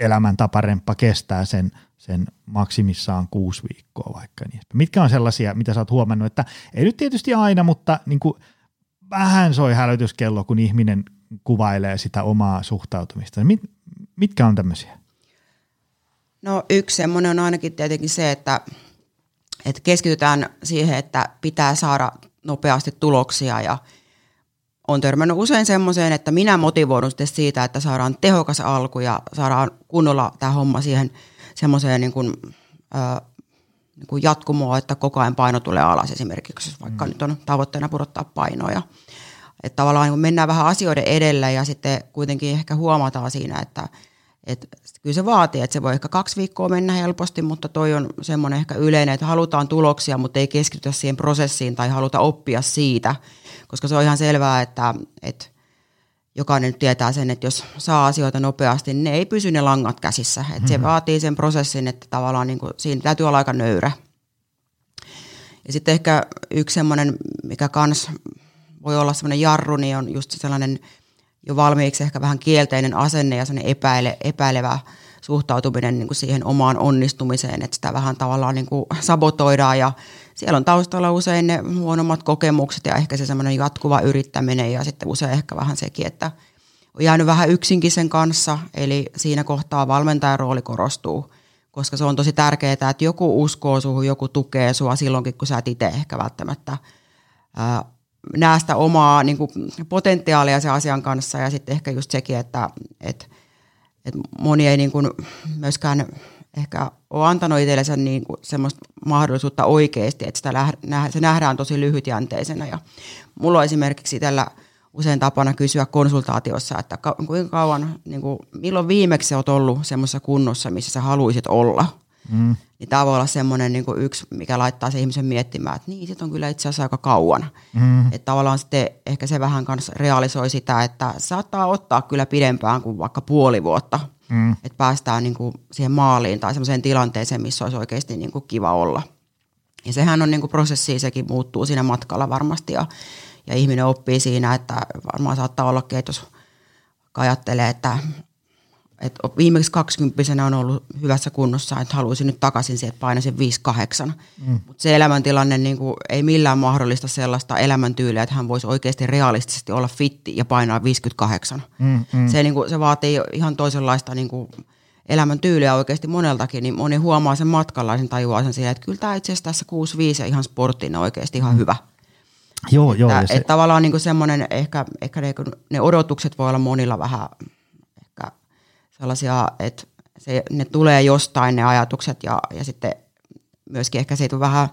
elämäntaparemppa kestää sen, sen maksimissaan kuusi viikkoa vaikka. Niin. Mitkä on sellaisia, mitä sä oot huomannut, että ei nyt tietysti aina, mutta niin kuin vähän soi hälytyskello, kun ihminen kuvailee sitä omaa suhtautumista. Mit, mitkä on tämmöisiä? No yksi semmoinen on ainakin tietenkin se, että, että keskitytään siihen, että pitää saada nopeasti tuloksia ja on törmännyt usein semmoiseen, että minä motivoidun sitten siitä, että saadaan tehokas alku ja saadaan kunnolla tämä homma siihen semmoiseen niin kuin, äh, niin kuin jatkumoa, että koko ajan paino tulee alas esimerkiksi, jos vaikka mm. nyt on tavoitteena pudottaa painoja. Että tavallaan niin mennään vähän asioiden edellä ja sitten kuitenkin ehkä huomataan siinä, että, että kyllä se vaatii, että se voi ehkä kaksi viikkoa mennä helposti, mutta toi on semmoinen ehkä yleinen, että halutaan tuloksia, mutta ei keskitytä siihen prosessiin tai haluta oppia siitä, koska se on ihan selvää, että, että jokainen nyt tietää sen, että jos saa asioita nopeasti, niin ne ei pysy ne langat käsissä. Että mm-hmm. Se vaatii sen prosessin, että tavallaan niin kuin, siinä täytyy olla aika nöyrä. Ja sitten ehkä yksi semmoinen, mikä kans voi olla semmoinen jarru, niin on just sellainen jo valmiiksi ehkä vähän kielteinen asenne ja sellainen epäile, epäilevä suhtautuminen niin kuin siihen omaan onnistumiseen, että sitä vähän tavallaan niin kuin sabotoidaan ja siellä on taustalla usein ne huonommat kokemukset ja ehkä se semmoinen jatkuva yrittäminen ja sitten usein ehkä vähän sekin, että on jäänyt vähän yksinkin sen kanssa, eli siinä kohtaa valmentajan rooli korostuu, koska se on tosi tärkeää, että joku uskoo suhun, joku tukee sua silloinkin, kun sä et itse ehkä välttämättä ää, näe sitä omaa niin kuin potentiaalia sen asian kanssa. Ja sitten ehkä just sekin, että, että, että moni ei niin kuin myöskään ehkä ole antanut itsellensä niin kuin semmoista mahdollisuutta oikeasti, että sitä se nähdään tosi lyhytjänteisenä ja mulla on esimerkiksi itsellä usein tapana kysyä konsultaatiossa, että kuinka kauan, niin kuin, milloin viimeksi olet ollut semmoisessa kunnossa, missä sä haluaisit olla – Mm. Niin tämä voi olla semmoinen niin yksi, mikä laittaa se ihmisen miettimään, että niin, sit on kyllä itse asiassa aika kauan. Mm. Että tavallaan sitten ehkä se vähän kanssa realisoi sitä, että saattaa ottaa kyllä pidempään kuin vaikka puoli vuotta, mm. että päästään niin kuin siihen maaliin tai semmoiseen tilanteeseen, missä olisi oikeasti niin kuin kiva olla. Ja sehän on niin kuin prosessi, sekin muuttuu siinä matkalla varmasti ja, ja ihminen oppii siinä, että varmaan saattaa olla, että jos ajattelee, että et viimeksi 20 on ollut hyvässä kunnossa, että haluaisin nyt takaisin siihen, että painaisin 5-8. Mm. Mutta se elämäntilanne niin kuin, ei millään mahdollista sellaista elämäntyyliä, että hän voisi oikeasti realistisesti olla fitti ja painaa 58. Mm, mm. Se, niin kuin, se vaatii ihan toisenlaista niin kuin, elämäntyyliä oikeasti moneltakin, niin moni huomaa sen matkalla sen tajuaa sen siihen, että kyllä tämä itse asiassa tässä 6-5 ja ihan sporttiin on oikeasti ihan mm. hyvä. Joo, joo. Että, se... että tavallaan niin semmoinen, ehkä, ehkä ne, ne odotukset voi olla monilla vähän sellaisia, että se, ne tulee jostain ne ajatukset ja, ja sitten myöskin ehkä siitä on vähän,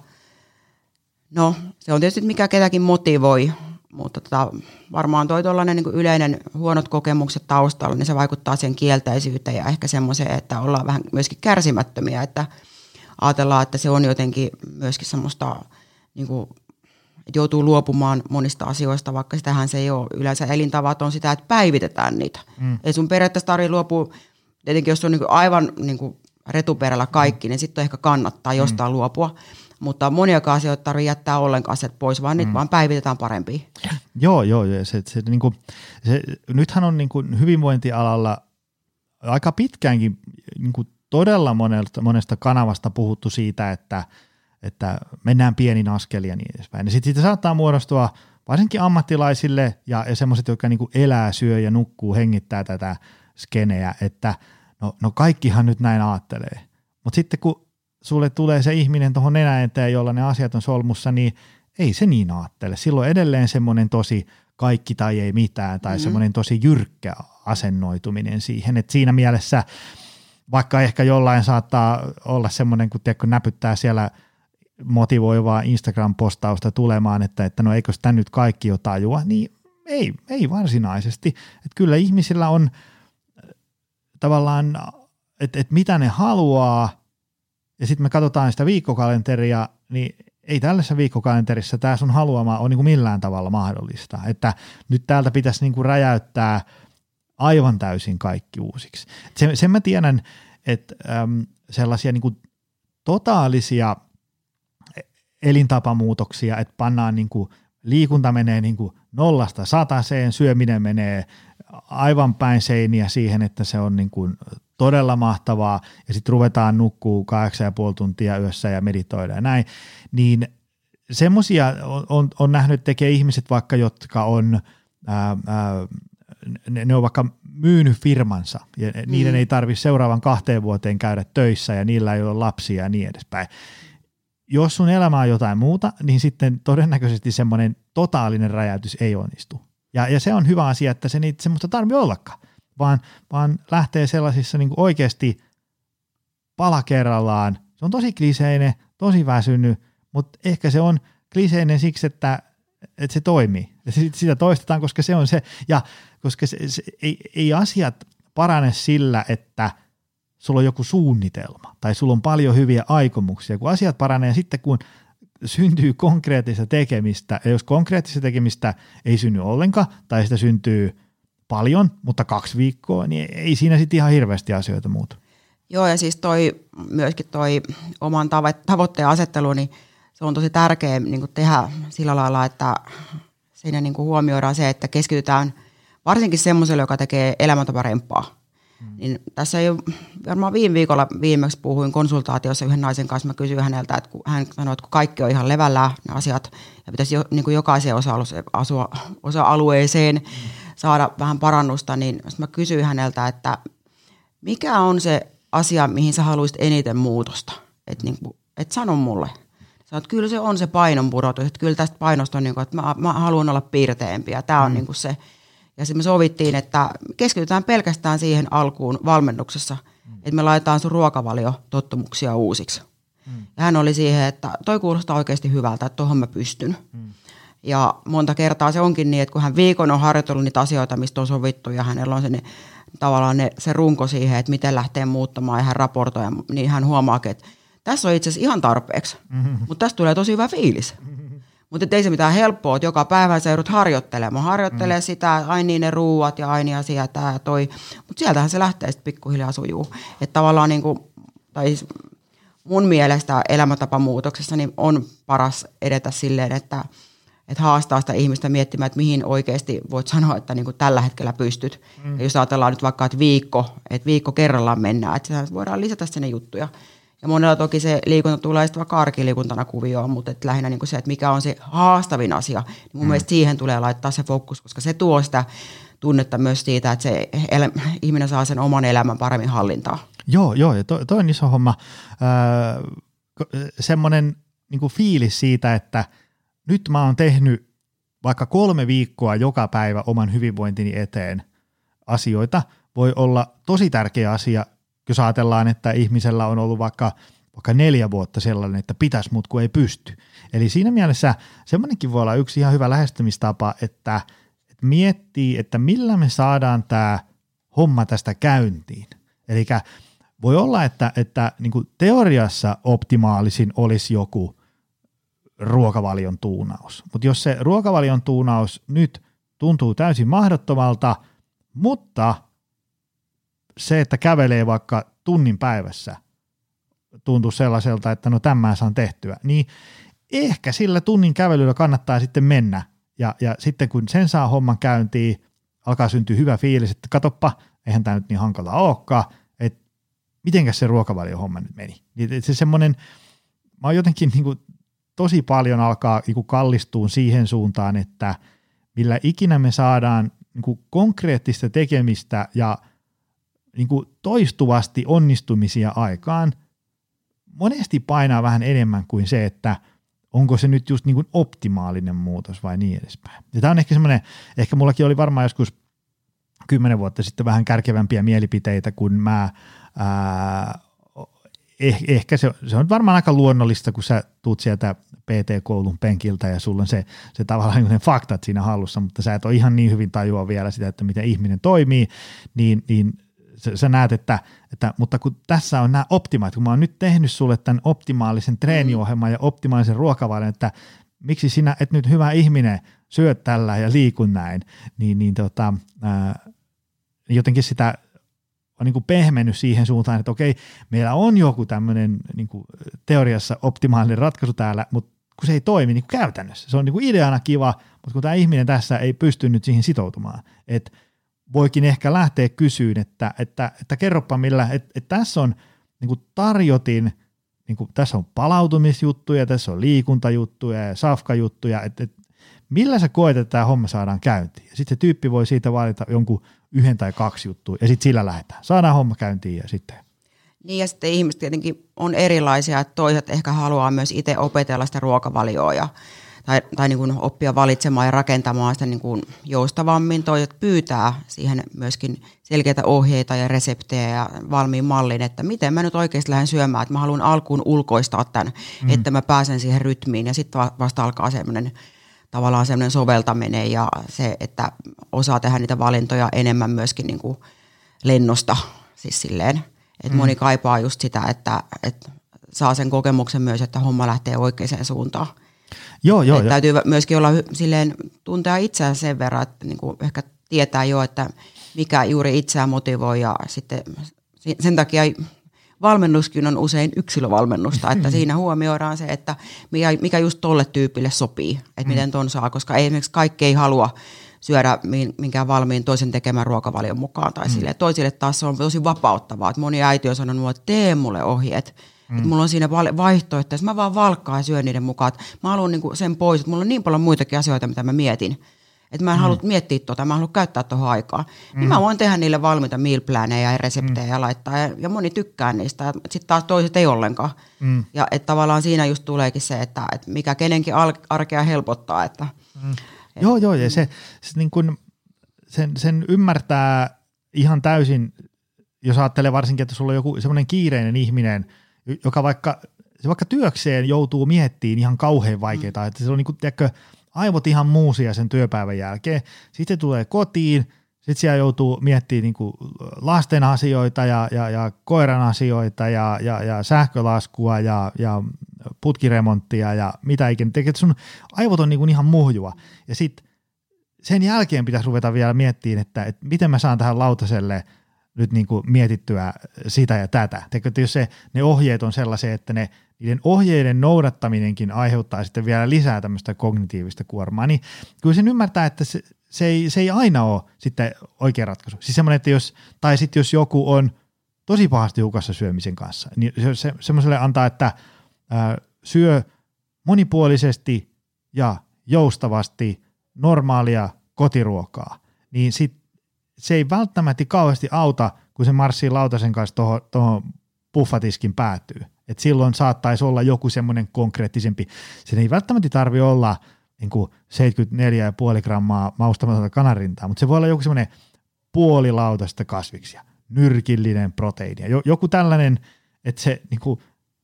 no se on tietysti mikä ketäkin motivoi, mutta tota, varmaan toi tuollainen niin yleinen huonot kokemukset taustalla, niin se vaikuttaa siihen kielteisyyteen ja ehkä semmoiseen, että ollaan vähän myöskin kärsimättömiä, että ajatellaan, että se on jotenkin myöskin semmoista, niin kuin, joutuu luopumaan monista asioista, vaikka sitähän se ei ole. Yleensä elintavat on sitä, että päivitetään niitä. Mm. Ei sun periaatteessa tarvitse luopua, tietenkin jos on niin kuin aivan niin kuin retuperällä kaikki, mm. niin sitten ehkä kannattaa jostain mm. luopua. Mutta monia asioita tarvitsee jättää ollenkaan se pois, vaan mm. niitä vaan päivitetään parempiin. Joo, joo. Se, se, niin kuin, se, nythän on niin kuin hyvinvointialalla aika pitkäänkin niin kuin todella monesta, monesta kanavasta puhuttu siitä, että – että mennään pienin askelin ja niin edespäin. Ja sitten siitä saattaa muodostua varsinkin ammattilaisille ja, ja semmoiset, jotka niinku elää, syö ja nukkuu, hengittää tätä skeneä, että no, no kaikkihan nyt näin ajattelee. Mutta sitten kun sulle tulee se ihminen tuohon nenän eteen, jolla ne asiat on solmussa, niin ei se niin ajattele. Silloin edelleen semmoinen tosi kaikki tai ei mitään tai mm. semmoinen tosi jyrkkä asennoituminen siihen, että siinä mielessä vaikka ehkä jollain saattaa olla semmoinen, kun tiedätkö, näpyttää siellä motivoivaa Instagram-postausta tulemaan, että, että no eikö sitä nyt kaikki jo tajua, niin ei, ei varsinaisesti. Että kyllä ihmisillä on äh, tavallaan, että, että mitä ne haluaa, ja sitten me katsotaan sitä viikkokalenteria, niin ei tällaisessa viikkokalenterissa tämä sun haluama on niin kuin millään tavalla mahdollista. Että nyt täältä pitäisi niin kuin räjäyttää aivan täysin kaikki uusiksi. Sen, sen mä tiedän, että äm, sellaisia niin kuin totaalisia elintapamuutoksia, että pannaan niin kuin, liikunta menee niin kuin nollasta sataseen, syöminen menee aivan päin seiniä siihen, että se on niin kuin todella mahtavaa, ja sitten ruvetaan nukkuu kahdeksan ja puoli tuntia yössä ja meditoida ja näin, niin semmoisia on, on, on nähnyt tekee ihmiset vaikka, jotka on, ää, ää, ne, ne on vaikka myynyt firmansa, ja mm. niiden ei tarvitse seuraavan kahteen vuoteen käydä töissä, ja niillä ei ole lapsia ja niin edespäin. Jos sun elämä on jotain muuta, niin sitten todennäköisesti semmoinen totaalinen räjäytys ei onnistu. Ja, ja se on hyvä asia, että se niitä semmoista tarvitse ollakaan vaan, vaan lähtee sellaisissa niin kuin oikeasti pala kerrallaan. Se on tosi kliseinen, tosi väsynyt, mutta ehkä se on kliseinen siksi, että, että se toimii. Ja sitä toistetaan, koska se on se, ja koska se, se, ei, ei asiat parane sillä, että sulla on joku suunnitelma tai sulla on paljon hyviä aikomuksia, kun asiat paranee sitten, kun syntyy konkreettista tekemistä, ja jos konkreettista tekemistä ei synny ollenkaan, tai sitä syntyy – paljon, mutta kaksi viikkoa, niin ei siinä sitten ihan hirveästi asioita muuta. Joo, ja siis toi, myöskin toi oman tavoitteen asettelu, niin se on tosi tärkeä niin tehdä sillä lailla, että siinä niin huomioidaan se, että keskitytään varsinkin semmoiselle, joka tekee elämäntä parempaa. Hmm. Niin tässä ei varmaan viime viikolla viimeksi puhuin konsultaatiossa yhden naisen kanssa, mä kysyin häneltä, että kun hän sanoi, että kun kaikki on ihan levällä ne asiat, ja pitäisi jo, niin kuin jokaiseen osa-alueeseen hmm saada vähän parannusta, niin mä kysyin häneltä, että mikä on se asia, mihin sä haluaisit eniten muutosta? Että niin et sano mulle. Sä että kyllä se on se painon pudotus, että kyllä tästä painosta on, niin kuin, että mä, mä haluan olla piirteempi ja tämä on mm. niin kuin se. Ja sitten me sovittiin, että keskitytään pelkästään siihen alkuun valmennuksessa, mm. että me laitetaan sun ruokavalio tottumuksia uusiksi. Mm. Ja hän oli siihen, että toi kuulostaa oikeasti hyvältä, että tuohon mä pystyn. Mm. Ja monta kertaa se onkin niin, että kun hän viikon on harjoitellut niitä asioita, mistä on sovittu ja hänellä on se, ne, tavallaan ne, se runko siihen, että miten lähtee muuttamaan ja hän raportoi, niin hän huomaa, että tässä on itse asiassa ihan tarpeeksi, mm-hmm. mutta tästä tulee tosi hyvä fiilis. Mm-hmm. Mutta ei se mitään helppoa, että joka päivä sä joudut harjoittelemaan. Harjoittelee mm. sitä, aina niin ne ruuat ja aina asia tämä ja toi. Mutta sieltähän se lähtee sitten pikkuhiljaa sujuu. Että tavallaan niin kuin, tai mun mielestä elämäntapamuutoksessa niin on paras edetä silleen, että – että haastaa sitä ihmistä miettimään, että mihin oikeasti voit sanoa, että niin kuin tällä hetkellä pystyt. Mm. Ja jos ajatellaan nyt vaikka, että viikko, että viikko kerrallaan mennään, että voidaan lisätä sinne juttuja. Ja monella toki se liikunta tulee sitten vaikka arkiliikuntana kuvioon, mutta että lähinnä niin kuin se, että mikä on se haastavin asia, niin mun mm. mielestä siihen tulee laittaa se fokus, koska se tuo sitä tunnetta myös siitä, että se el- ihminen saa sen oman elämän paremmin hallintaa. Joo, joo, ja toi, toi on iso homma. Öö, semmoinen niin fiilis siitä, että – nyt mä oon tehnyt vaikka kolme viikkoa joka päivä oman hyvinvointini eteen asioita, voi olla tosi tärkeä asia, jos ajatellaan, että ihmisellä on ollut vaikka, vaikka neljä vuotta sellainen, että pitäisi, mutta kun ei pysty. Eli siinä mielessä semmoinenkin voi olla yksi ihan hyvä lähestymistapa, että, että miettii, että millä me saadaan tämä homma tästä käyntiin. Eli voi olla, että, että niin teoriassa optimaalisin olisi joku ruokavalion tuunaus. Mutta jos se ruokavalion tuunaus nyt tuntuu täysin mahdottomalta, mutta se, että kävelee vaikka tunnin päivässä, tuntuu sellaiselta, että no tämän saan tehtyä, niin ehkä sillä tunnin kävelyllä kannattaa sitten mennä. Ja, ja sitten kun sen saa homman käyntiin, alkaa syntyä hyvä fiilis, että katoppa, eihän tämä nyt niin hankala olekaan, että mitenkäs se ruokavalio homma nyt meni. Niin se semmoinen mä oon jotenkin niin kuin, tosi paljon alkaa niin kallistua siihen suuntaan, että millä ikinä me saadaan niin konkreettista tekemistä ja niin kuin toistuvasti onnistumisia aikaan, monesti painaa vähän enemmän kuin se, että onko se nyt just niin kuin optimaalinen muutos vai niin edespäin. Ja tämä on ehkä semmoinen, ehkä mullakin oli varmaan joskus kymmenen vuotta sitten vähän kärkevämpiä mielipiteitä, kun mä ää, eh, ehkä se, se on varmaan aika luonnollista, kun sä tuut sieltä PT-koulun penkiltä ja sulla on se, se tavallaan ne faktat siinä hallussa, mutta sä et ole ihan niin hyvin tajua vielä sitä, että miten ihminen toimii, niin, niin sä, sä näet, että, että, mutta kun tässä on nämä optimaat, kun mä oon nyt tehnyt sulle tämän optimaalisen treeniohjelman ja optimaalisen ruokavalion, että miksi sinä et nyt hyvä ihminen syö tällä ja liikun näin, niin, niin tota, ää, jotenkin sitä on niin kuin pehmennyt siihen suuntaan, että okei, meillä on joku tämmöinen niin teoriassa optimaalinen ratkaisu täällä, mutta kun se ei toimi niin kuin käytännössä. Se on niin kuin ideana kiva, mutta kun tämä ihminen tässä ei pysty nyt siihen sitoutumaan, että voikin ehkä lähteä kysyyn, että, että, että kerropa millä, että, että tässä on niin tarjotin, niin kuin, tässä on palautumisjuttuja, tässä on liikuntajuttuja ja safkajuttuja, että, että millä sä koet, että tämä homma saadaan käyntiin. Ja sitten se tyyppi voi siitä valita jonkun yhden tai kaksi juttua ja sitten sillä lähdetään. Saadaan homma käyntiin ja sitten niin ja sitten ihmiset tietenkin on erilaisia, että toiset ehkä haluaa myös itse opetella sitä ruokavalioa ja, tai, tai niin kuin oppia valitsemaan ja rakentamaan sitä niin kuin joustavammin. Toiset pyytää siihen myöskin selkeitä ohjeita ja reseptejä ja valmiin mallin, että miten mä nyt oikeasti lähden syömään, että mä haluan alkuun ulkoistaa tämän, mm. että mä pääsen siihen rytmiin ja sitten vasta alkaa semmoinen tavallaan semmoinen soveltaminen ja se, että osaa tehdä niitä valintoja enemmän myöskin niin kuin lennosta, siis silleen, että mm. moni kaipaa just sitä, että, että saa sen kokemuksen myös, että homma lähtee oikeaan suuntaan. Joo, joo. Että täytyy myöskin olla silleen, tuntea itseään sen verran, että niin kuin ehkä tietää jo, että mikä juuri itseään motivoi ja sitten sen takia valmennuskin on usein yksilövalmennusta, että siinä huomioidaan se, että mikä, mikä just tolle tyypille sopii, että mm. miten ton saa, koska ei esimerkiksi kaikki ei halua syödä minkään valmiin toisen tekemän ruokavalion mukaan tai mm. sille. Toisille taas se on tosi vapauttavaa. Että moni äiti on sanonut, että tee mulle ohjeet. Mm. Että mulla on siinä vaihtoehtoja, mä vaan valkkaan ja syön niiden mukaan. Mä haluan niinku sen pois, että mulla on niin paljon muitakin asioita, mitä mä mietin. Että mä en mm. halua miettiä tuota, mä en halua käyttää tuohon aikaa. Mm. Niin mä voin tehdä niille valmiita meal planeja ja reseptejä mm. ja laittaa. Ja, ja moni tykkää niistä. Sitten taas toiset ei ollenkaan. Mm. Ja että tavallaan siinä just tuleekin se, että, että mikä kenenkin arkea helpottaa. Että, mm. et, joo, joo. Ja se, se niin kun, sen, sen ymmärtää ihan täysin, jos ajattelee varsinkin, että sulla on joku semmoinen kiireinen ihminen, vaikka, se vaikka työkseen joutuu miettimään ihan kauhean vaikeita, mm. että se on niin kuin, tiedätkö, aivot ihan muusia sen työpäivän jälkeen. Sitten tulee kotiin, sitten siellä joutuu miettimään niin kuin lasten asioita ja, ja, ja koiran asioita ja, ja, ja sähkölaskua ja, ja putkiremonttia ja mitä ikinä tekee. Sun aivot on niin kuin ihan muhjua. Ja sitten sen jälkeen pitäisi ruveta vielä miettimään, että, että miten mä saan tähän lautaselle nyt niin kuin mietittyä sitä ja tätä. Teikö, jos se, ne ohjeet on sellaisia, että ne niiden ohjeiden noudattaminenkin aiheuttaa sitten vielä lisää tämmöistä kognitiivista kuormaa, niin kyllä sen ymmärtää, että se, se, ei, se ei aina ole sitten oikea ratkaisu. Siis semmoinen, että jos, tai sitten jos joku on tosi pahasti hukassa syömisen kanssa, niin se, semmoiselle antaa, että ää, syö monipuolisesti ja joustavasti normaalia kotiruokaa, niin sit se ei välttämättä kauheasti auta, kun se marssii lautasen kanssa tuohon puffatiskin päätyy. Et silloin saattaisi olla joku semmoinen konkreettisempi. Se ei välttämättä tarvi olla niin kuin 74,5 grammaa maustamatonta kanarintaa, mutta se voi olla joku semmoinen puoli lautasta kasviksia, nyrkillinen proteiini, joku tällainen, että se, niin kuin,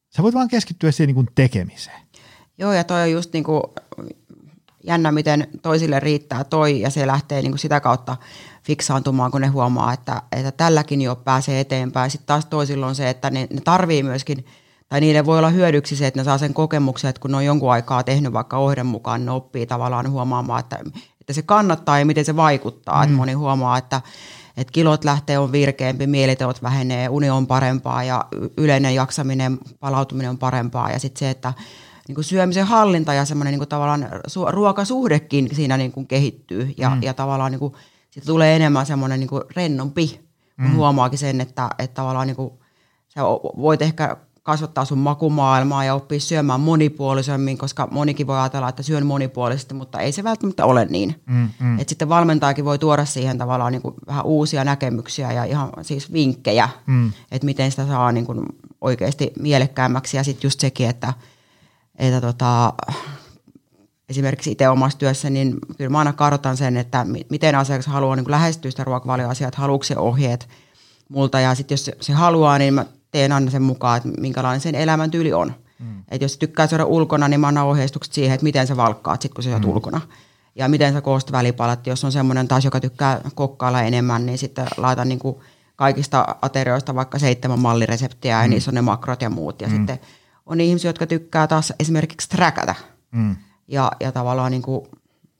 sä voit vaan keskittyä siihen niin kuin tekemiseen. Joo, ja toi on just niin kuin jännä, miten toisille riittää toi, ja se lähtee niin kuin sitä kautta fiksaantumaan, kun ne huomaa, että, että tälläkin jo pääsee eteenpäin. Sitten taas toisilla on se, että ne, ne tarvii myöskin – tai niille voi olla hyödyksi se, että ne saa sen kokemuksen, että kun ne on jonkun aikaa tehnyt vaikka ohden mukaan, ne oppii tavallaan huomaamaan, että, että se kannattaa ja miten se vaikuttaa. Mm. Että moni huomaa, että, että kilot lähtee on virkeämpi, mieliteot vähenee, uni on parempaa ja yleinen jaksaminen, palautuminen on parempaa. Ja sitten se, että niin kuin syömisen hallinta ja semmoinen niin kuin tavallaan ruokasuhdekin siinä niin kuin kehittyy ja, mm. ja tavallaan niin kuin, sit tulee enemmän semmoinen niin rennompi, kun mm. huomaakin sen, että, että tavallaan niin kuin, sä voit ehkä kasvattaa sun makumaailmaa ja oppii syömään monipuolisemmin, koska monikin voi ajatella, että syön monipuolisesti, mutta ei se välttämättä ole niin. Mm, mm. Et sitten valmentajakin voi tuoda siihen tavallaan niin kuin vähän uusia näkemyksiä ja ihan siis vinkkejä, mm. että miten sitä saa niin kuin oikeasti mielekkäämmäksi. Ja sitten just sekin, että, että tota, esimerkiksi itse omassa työssä, niin kyllä mä aina kartoitan sen, että miten asiakas haluaa niin lähestyä sitä ruokavalioasiaa, että haluatko se ohjeet multa. Ja sitten jos se, haluaa, niin mä teen aina sen mukaan, että minkälainen sen elämäntyyli on. Mm. Että jos tykkää syödä ulkona, niin mä annan ohjeistukset siihen, että miten sä valkkaat sit, kun sä syöt mm. ulkona. Ja miten sä koost välipalat. Jos on semmoinen taas, joka tykkää kokkailla enemmän, niin sitten laitan niin kuin kaikista aterioista vaikka seitsemän mallireseptiä mm. ja niissä on ne makrot ja muut. Ja mm. sitten on ihmisiä, jotka tykkää taas esimerkiksi träkätä. Mm. Ja, ja tavallaan niin kuin,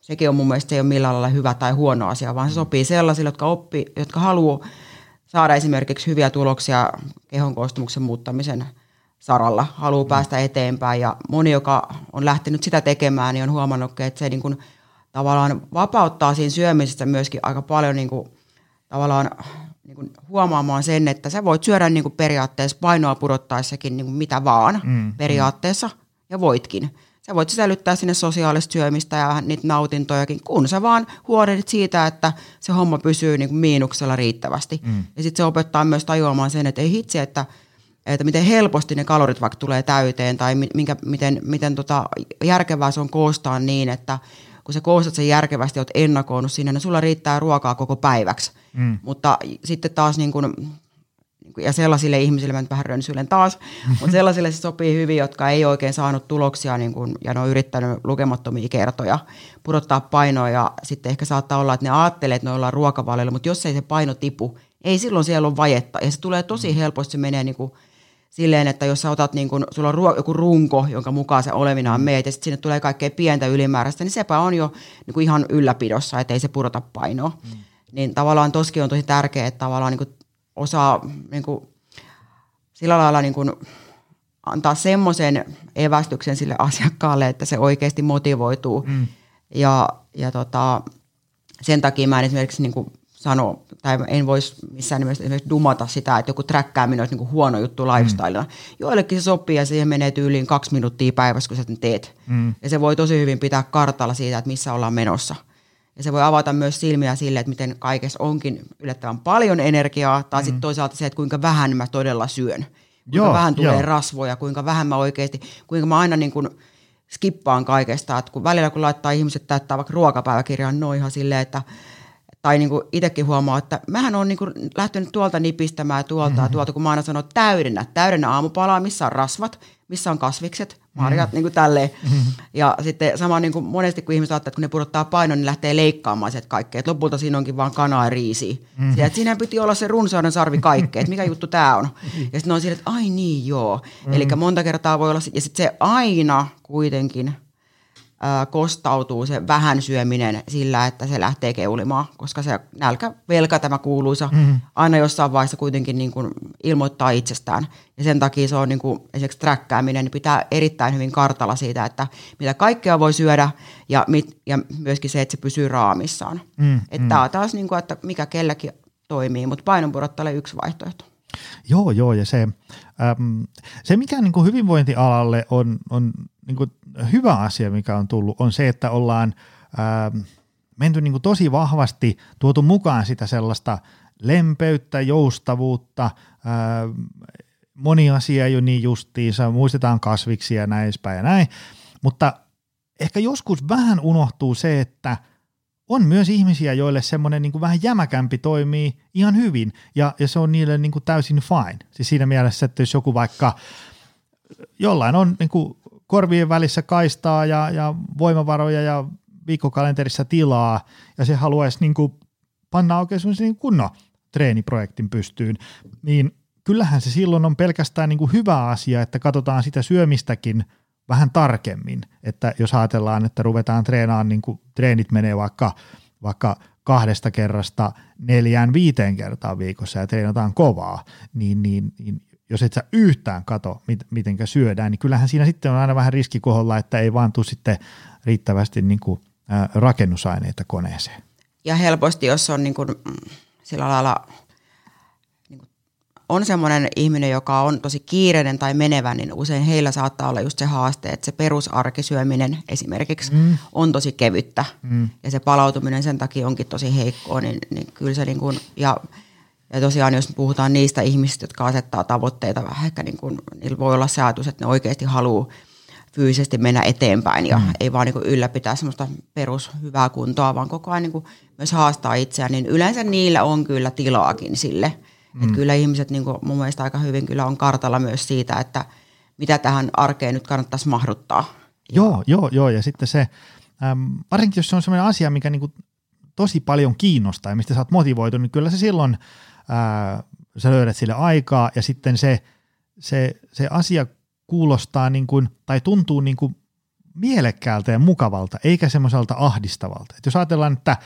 sekin on mun mielestä se ei ole millään lailla hyvä tai huono asia, vaan se sopii sellaisille, jotka, oppii, jotka haluaa saada esimerkiksi hyviä tuloksia kehon koostumuksen muuttamisen saralla, haluaa mm. päästä eteenpäin ja moni, joka on lähtenyt sitä tekemään, niin on huomannut, että se niin kuin, tavallaan vapauttaa siinä syömisessä myöskin aika paljon niin kuin, tavallaan niin kuin huomaamaan sen, että sä voit syödä niin kuin periaatteessa painoa pudottaessakin niin kuin mitä vaan mm, mm. periaatteessa mm. ja voitkin. Sä voit sisällyttää sinne sosiaalista syömistä ja niitä nautintojakin, kun sä vaan huolehdit siitä, että se homma pysyy niin kuin miinuksella riittävästi. Mm. Ja sitten se opettaa myös tajuamaan sen, että ei hitse, että, että miten helposti ne kalorit vaikka tulee täyteen tai minkä, miten, miten tota järkevää se on koostaa niin, että kun sä koostat sen järkevästi, oot ennakoinut sinne, niin sulla riittää ruokaa koko päiväksi. Mm. Mutta sitten taas niin kuin ja sellaisille ihmisille, mä nyt vähän rönsyilen taas, mutta sellaisille se sopii hyvin, jotka ei oikein saanut tuloksia niin kun, ja ne on yrittänyt lukemattomia kertoja pudottaa painoa ja sitten ehkä saattaa olla, että ne ajattelee, että ne ollaan ruokavaliolla, mutta jos ei se paino tipu, ei silloin siellä ole vajetta ja se tulee tosi helposti, se menee niin kuin silleen, että jos sä otat niin kun, sulla on ruo- joku runko, jonka mukaan se olevinaan meet ja sitten sinne tulee kaikkea pientä ylimääräistä, niin sepä on jo niin kuin ihan ylläpidossa, että ei se pudota painoa. Mm. Niin tavallaan toskin on tosi tärkeää, että tavallaan niin kuin osaa niin kuin, sillä lailla niin kuin, antaa semmoisen evästyksen sille asiakkaalle, että se oikeasti motivoituu. Mm. Ja, ja tota, sen takia mä en esimerkiksi niin kuin sano, tai en voisi missään nimessä esimerkiksi dumata sitä, että joku träkkääminen olisi niin kuin huono juttu lifestylena. Mm. Joillekin se sopii ja siihen menee tyyliin kaksi minuuttia päivässä, kun sä sen teet. Mm. Ja se voi tosi hyvin pitää kartalla siitä, että missä ollaan menossa – ja se voi avata myös silmiä sille, että miten kaikessa onkin yllättävän paljon energiaa, tai mm. sitten toisaalta se, että kuinka vähän mä todella syön. Kuinka joo, vähän tulee joo. rasvoja, kuinka vähän mä oikeasti, kuinka mä aina niin kuin skippaan kaikesta. Että kun välillä kun laittaa ihmiset täyttää vaikka ruokapäiväkirjaa, no ihan silleen, että tai niin itsekin huomaa, että mähän on niin kuin lähtenyt tuolta nipistämään tuolta mm-hmm. ja tuolta, kun mä aina sanon, täydennä, täydennä aamupalaa, missä on rasvat, missä on kasvikset, marjat, mm. niin kuin tälleen. Mm. Ja sitten sama niin kuin monesti, kun ihmiset ajattelee, että kun ne pudottaa painon, niin lähtee leikkaamaan sieltä kaikkea. Et lopulta siinä onkin vaan kanaa ja riisi. Mm. Siinä, että siinä piti olla se runsauden sarvi kaikkea, että mikä juttu tämä on. Ja sitten on siinä, että ai niin joo. Mm. Eli monta kertaa voi olla, ja sitten se aina kuitenkin – kostautuu se vähän syöminen sillä, että se lähtee keulimaan, koska se nälkä, velka tämä kuuluisa, mm. aina jossain vaiheessa kuitenkin niin kuin ilmoittaa itsestään. Ja sen takia se on niin kuin, esimerkiksi träkkääminen, niin pitää erittäin hyvin kartalla siitä, että mitä kaikkea voi syödä ja, mit, ja myöskin se, että se pysyy raamissaan. Mm. Että mm. tämä on taas, niin kuin, että mikä kelläkin toimii, mutta painonpudottajalle yksi vaihtoehto. Joo, joo, ja se, äm, se mikä niin kuin hyvinvointialalle on, on niin kuin hyvä asia, mikä on tullut, on se, että ollaan äm, menty niin kuin tosi vahvasti, tuotu mukaan sitä sellaista lempeyttä, joustavuutta, ää, moni asia ole niin justiinsa, muistetaan kasviksia ja näin ja näin, mutta ehkä joskus vähän unohtuu se, että – on myös ihmisiä, joille semmoinen niin vähän jämäkämpi toimii ihan hyvin ja, ja se on niille niin kuin täysin fine. Siis siinä mielessä, että jos joku vaikka jollain on niin kuin korvien välissä kaistaa ja, ja voimavaroja ja viikkokalenterissa tilaa ja se haluaisi niin kuin panna oikein niin kunnon treeniprojektin pystyyn, niin kyllähän se silloin on pelkästään niin kuin hyvä asia, että katsotaan sitä syömistäkin – vähän tarkemmin, että jos ajatellaan, että ruvetaan treenaamaan, niin kuin treenit menee vaikka, vaikka kahdesta kerrasta neljään viiteen kertaa viikossa ja treenataan kovaa, niin, niin, niin jos et sä yhtään kato, mit, mitenkä syödään, niin kyllähän siinä sitten on aina vähän riskikoholla, että ei vaan tule sitten riittävästi niin kuin, ä, rakennusaineita koneeseen. Ja helposti, jos on niin kuin, sillä lailla on semmoinen ihminen, joka on tosi kiireinen tai menevä, niin usein heillä saattaa olla just se haaste, että se perusarkisyöminen esimerkiksi mm. on tosi kevyttä mm. ja se palautuminen sen takia onkin tosi heikkoa, niin, niin kyllä se niin kuin, ja, ja tosiaan jos puhutaan niistä ihmisistä, jotka asettaa tavoitteita vähän ehkä niin kuin, niillä voi olla se ajatus, että ne oikeasti haluaa fyysisesti mennä eteenpäin ja mm. ei vaan niin ylläpitää semmoista perushyvää kuntoa, vaan koko ajan niin myös haastaa itseään, niin yleensä niillä on kyllä tilaakin sille. Mm. Että kyllä ihmiset niin kuin mun mielestä aika hyvin kyllä on kartalla myös siitä, että mitä tähän arkeen nyt kannattaisi mahduttaa. Joo, joo, joo. Ja sitten se, äm, varsinkin jos se on sellainen asia, mikä niin kuin tosi paljon kiinnostaa ja mistä sä oot motivoitu, niin kyllä se silloin ää, sä löydät sille aikaa ja sitten se, se, se asia kuulostaa niin kuin, tai tuntuu niin kuin mielekkäältä ja mukavalta, eikä semmoiselta ahdistavalta. Et jos ajatellaan, että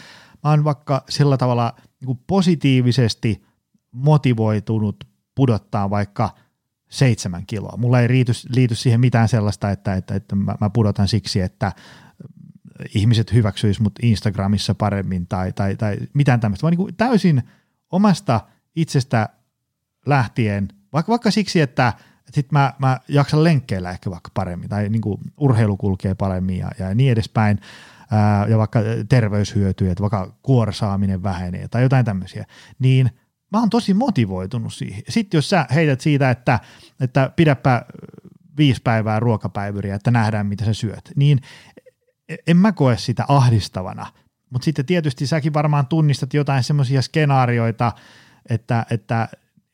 mä oon vaikka sillä tavalla niin kuin positiivisesti motivoitunut pudottaa vaikka seitsemän kiloa. Mulla ei liity, liity siihen mitään sellaista, että, että, että mä, mä pudotan siksi, että ihmiset hyväksyisivät mut Instagramissa paremmin tai, tai, tai mitään tämmöistä, vaan niin täysin omasta itsestä lähtien, vaikka, vaikka siksi, että – sitten mä, mä jaksan lenkkeillä ehkä vaikka paremmin, tai niin kuin urheilu kulkee paremmin ja, ja niin edespäin, ää, ja vaikka terveyshyötyjä, että vaikka kuorsaaminen vähenee tai jotain tämmöisiä, niin mä oon tosi motivoitunut siihen. Sitten jos sä heität siitä, että, että pidäpä viisi päivää ruokapäivyriä, että nähdään mitä sä syöt, niin en mä koe sitä ahdistavana. Mutta sitten tietysti säkin varmaan tunnistat jotain semmoisia skenaarioita, että, että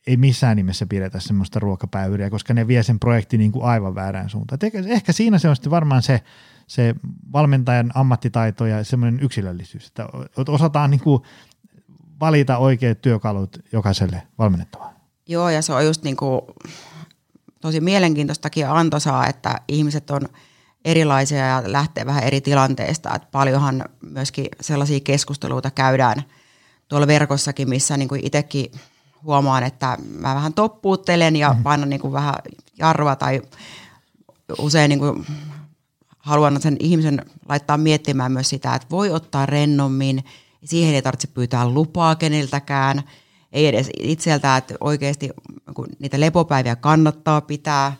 ei missään nimessä pidetä semmoista ruokapäivyriä, koska ne vie sen projektin niin kuin aivan väärään suuntaan. Et ehkä siinä se on sitten varmaan se, se valmentajan ammattitaito ja semmoinen yksilöllisyys, että osataan niin kuin valita oikeat työkalut jokaiselle valmennettavalle. Joo, ja se on just niin kuin tosi mielenkiintoistakin ja antoisaa, että ihmiset on erilaisia ja lähtee vähän eri tilanteista. Että paljonhan myöskin sellaisia keskusteluita käydään tuolla verkossakin, missä niin kuin itsekin – huomaan, että mä vähän toppuuttelen ja mm. painan niin kuin vähän jarrua tai usein niin kuin haluan sen ihmisen laittaa miettimään myös sitä, että voi ottaa rennommin. Siihen ei tarvitse pyytää lupaa keneltäkään, ei edes itseltä, että oikeasti niitä lepopäiviä kannattaa pitää.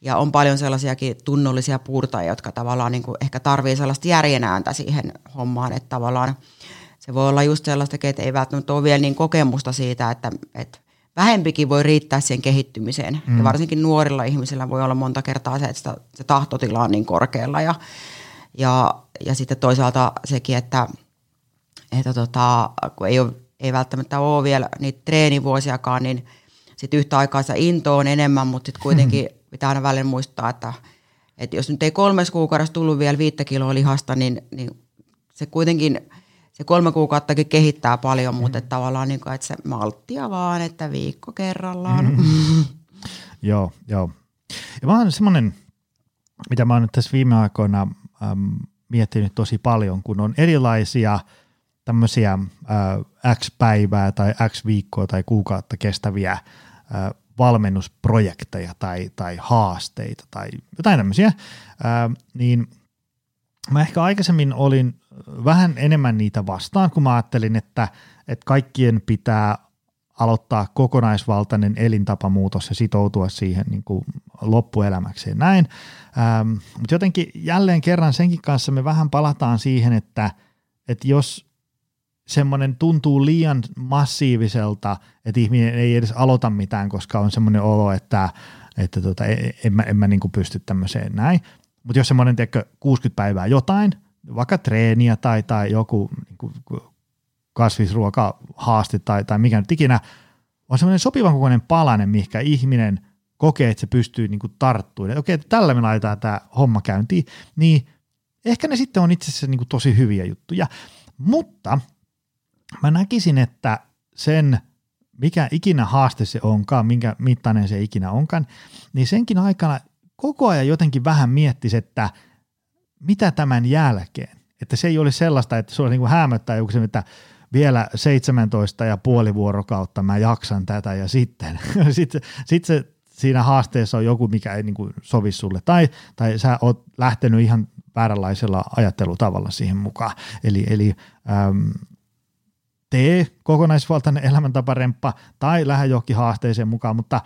Ja on paljon sellaisiakin tunnollisia puurtajia, jotka tavallaan niin kuin ehkä tarvii sellaista järjenääntä siihen hommaan, että tavallaan – se voi olla just sellaista, että ei välttämättä ole vielä niin kokemusta siitä, että, että vähempikin voi riittää siihen kehittymiseen. Mm. Ja varsinkin nuorilla ihmisillä voi olla monta kertaa se, että se tahtotila on niin korkealla. Ja, ja, ja sitten toisaalta sekin, että, että tota, kun ei, ole, ei välttämättä ole vielä niitä treenivuosiakaan, niin sitten yhtä aikaa se into on enemmän, mutta sitten kuitenkin mm. pitää aina välillä muistaa, että, että jos nyt ei kolmes kuukaudessa tullut vielä viittä kiloa lihasta, niin, niin se kuitenkin – se kolme kuukauttakin kehittää paljon, mutta mm. että tavallaan niin kuin, että se malttia vaan, että viikko kerrallaan. Mm. joo, joo. Ja mä oon semmoinen, mitä mä oon nyt tässä viime aikoina äm, miettinyt tosi paljon, kun on erilaisia tämmöisiä äh, X päivää tai X viikkoa tai kuukautta kestäviä äh, valmennusprojekteja tai, tai haasteita tai jotain tämmöisiä, äh, niin mä ehkä aikaisemmin olin vähän enemmän niitä vastaan, kun mä ajattelin, että, että kaikkien pitää aloittaa kokonaisvaltainen elintapamuutos ja sitoutua siihen niin kuin loppuelämäkseen näin. Ähm, mutta jotenkin jälleen kerran senkin kanssa me vähän palataan siihen, että, että jos semmoinen tuntuu liian massiiviselta, että ihminen ei edes aloita mitään, koska on semmoinen olo, että, että tota, en mä, en mä niin pysty tämmöiseen näin. Mutta jos semmoinen, tiedätkö, 60 päivää jotain – vaikka treeniä tai, tai joku niin kuin kasvisruokahaaste tai, tai mikä nyt ikinä, on semmoinen sopivan kokoinen palanen, mihinkä ihminen kokee, että se pystyy niin tarttumaan. Okei, että tällä me laitetaan tämä homma käyntiin, niin ehkä ne sitten on itse asiassa niin tosi hyviä juttuja. Mutta mä näkisin, että sen, mikä ikinä haaste se onkaan, minkä mittainen se ikinä onkaan, niin senkin aikana koko ajan jotenkin vähän miettisi, että – mitä tämän jälkeen? Että se ei ole sellaista, että se on niin hämöttää joku se, että vielä 17 ja puoli vuorokautta mä jaksan tätä ja sitten, sitten sit se siinä haasteessa on joku, mikä ei niin kuin sovi sulle tai, tai sä oot lähtenyt ihan vääränlaisella ajattelutavalla siihen mukaan. Eli, eli äm, tee kokonaisvaltainen elämäntaparemppa tai lähde johonkin haasteeseen mukaan, mutta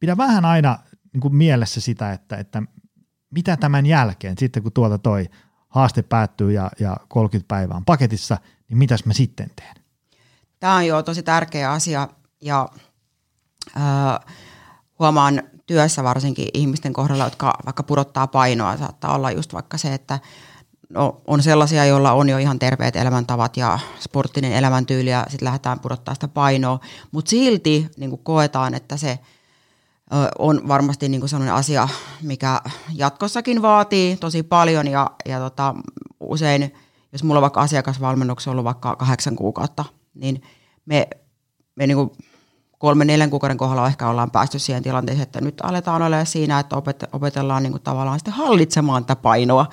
pidä vähän aina niin kuin mielessä sitä, että, että mitä tämän jälkeen, sitten kun tuolta toi haaste päättyy ja, ja 30 päivää on paketissa, niin mitäs mä sitten teen? Tämä on jo tosi tärkeä asia ja äh, huomaan työssä varsinkin ihmisten kohdalla, jotka vaikka pudottaa painoa, saattaa olla just vaikka se, että no, on sellaisia, joilla on jo ihan terveet elämäntavat ja sporttinen elämäntyyli ja sitten lähdetään pudottaa sitä painoa, mutta silti niin koetaan, että se on varmasti niin sellainen asia, mikä jatkossakin vaatii tosi paljon ja, ja tota, usein, jos mulla on vaikka asiakasvalmennuksessa ollut vaikka kahdeksan kuukautta, niin me, me niin kuin kolme, neljän kuukauden kohdalla ehkä ollaan päästy siihen tilanteeseen, että nyt aletaan olla siinä, että opetellaan niin tavallaan sitten hallitsemaan tätä painoa.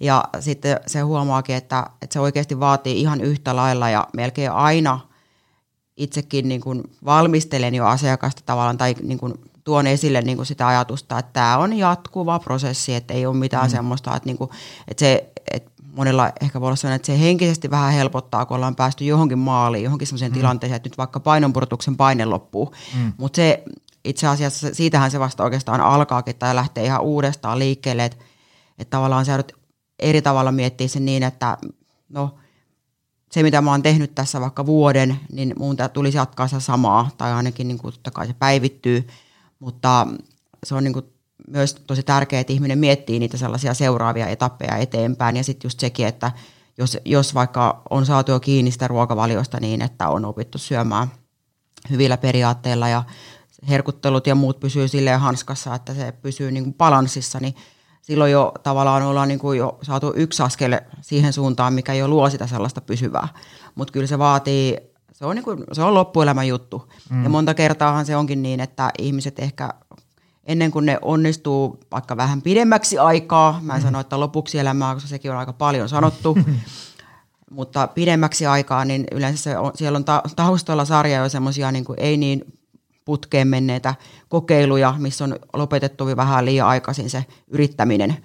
Ja sitten se huomaakin, että, että se oikeasti vaatii ihan yhtä lailla ja melkein aina itsekin niin kuin valmistelen jo asiakasta tavallaan tai niin kuin tuon esille niin kuin sitä ajatusta, että tämä on jatkuva prosessi, että ei ole mitään mm. semmoista, että, niin kuin, että se, että monella ehkä voi olla sellainen, että se henkisesti vähän helpottaa, kun ollaan päästy johonkin maaliin, johonkin sellaiseen mm. tilanteeseen, että nyt vaikka painonpudotuksen paine loppuu. Mm. Mutta se itse asiassa, siitähän se vasta oikeastaan alkaakin tai lähtee ihan uudestaan liikkeelle, että, että tavallaan sä eri tavalla miettiä sen niin, että no se mitä mä oon tehnyt tässä vaikka vuoden, niin mun tulisi jatkaa sitä samaa tai ainakin niin kuin, totta kai se päivittyy, mutta se on niin kuin myös tosi tärkeää, että ihminen miettii niitä sellaisia seuraavia etappeja eteenpäin. Ja sitten just sekin, että jos, jos vaikka on saatu jo kiinni sitä ruokavaliosta niin, että on opittu syömään hyvillä periaatteilla ja herkuttelut ja muut pysyy silleen hanskassa, että se pysyy niin kuin balanssissa, niin silloin jo tavallaan ollaan niin kuin jo saatu yksi askel siihen suuntaan, mikä jo luo sitä sellaista pysyvää. Mutta kyllä se vaatii, se on, niin kuin, se on loppuelämän juttu. Mm. Ja monta kertaahan se onkin niin, että ihmiset ehkä ennen kuin ne onnistuu vaikka vähän pidemmäksi aikaa, mä en mm. sano, että lopuksi elämää, koska sekin on aika paljon sanottu, mutta pidemmäksi aikaa, niin yleensä se on, siellä on ta- taustalla sarja jo semmoisia niin ei niin putkeen menneitä kokeiluja, missä on lopetettu vähän liian aikaisin se yrittäminen.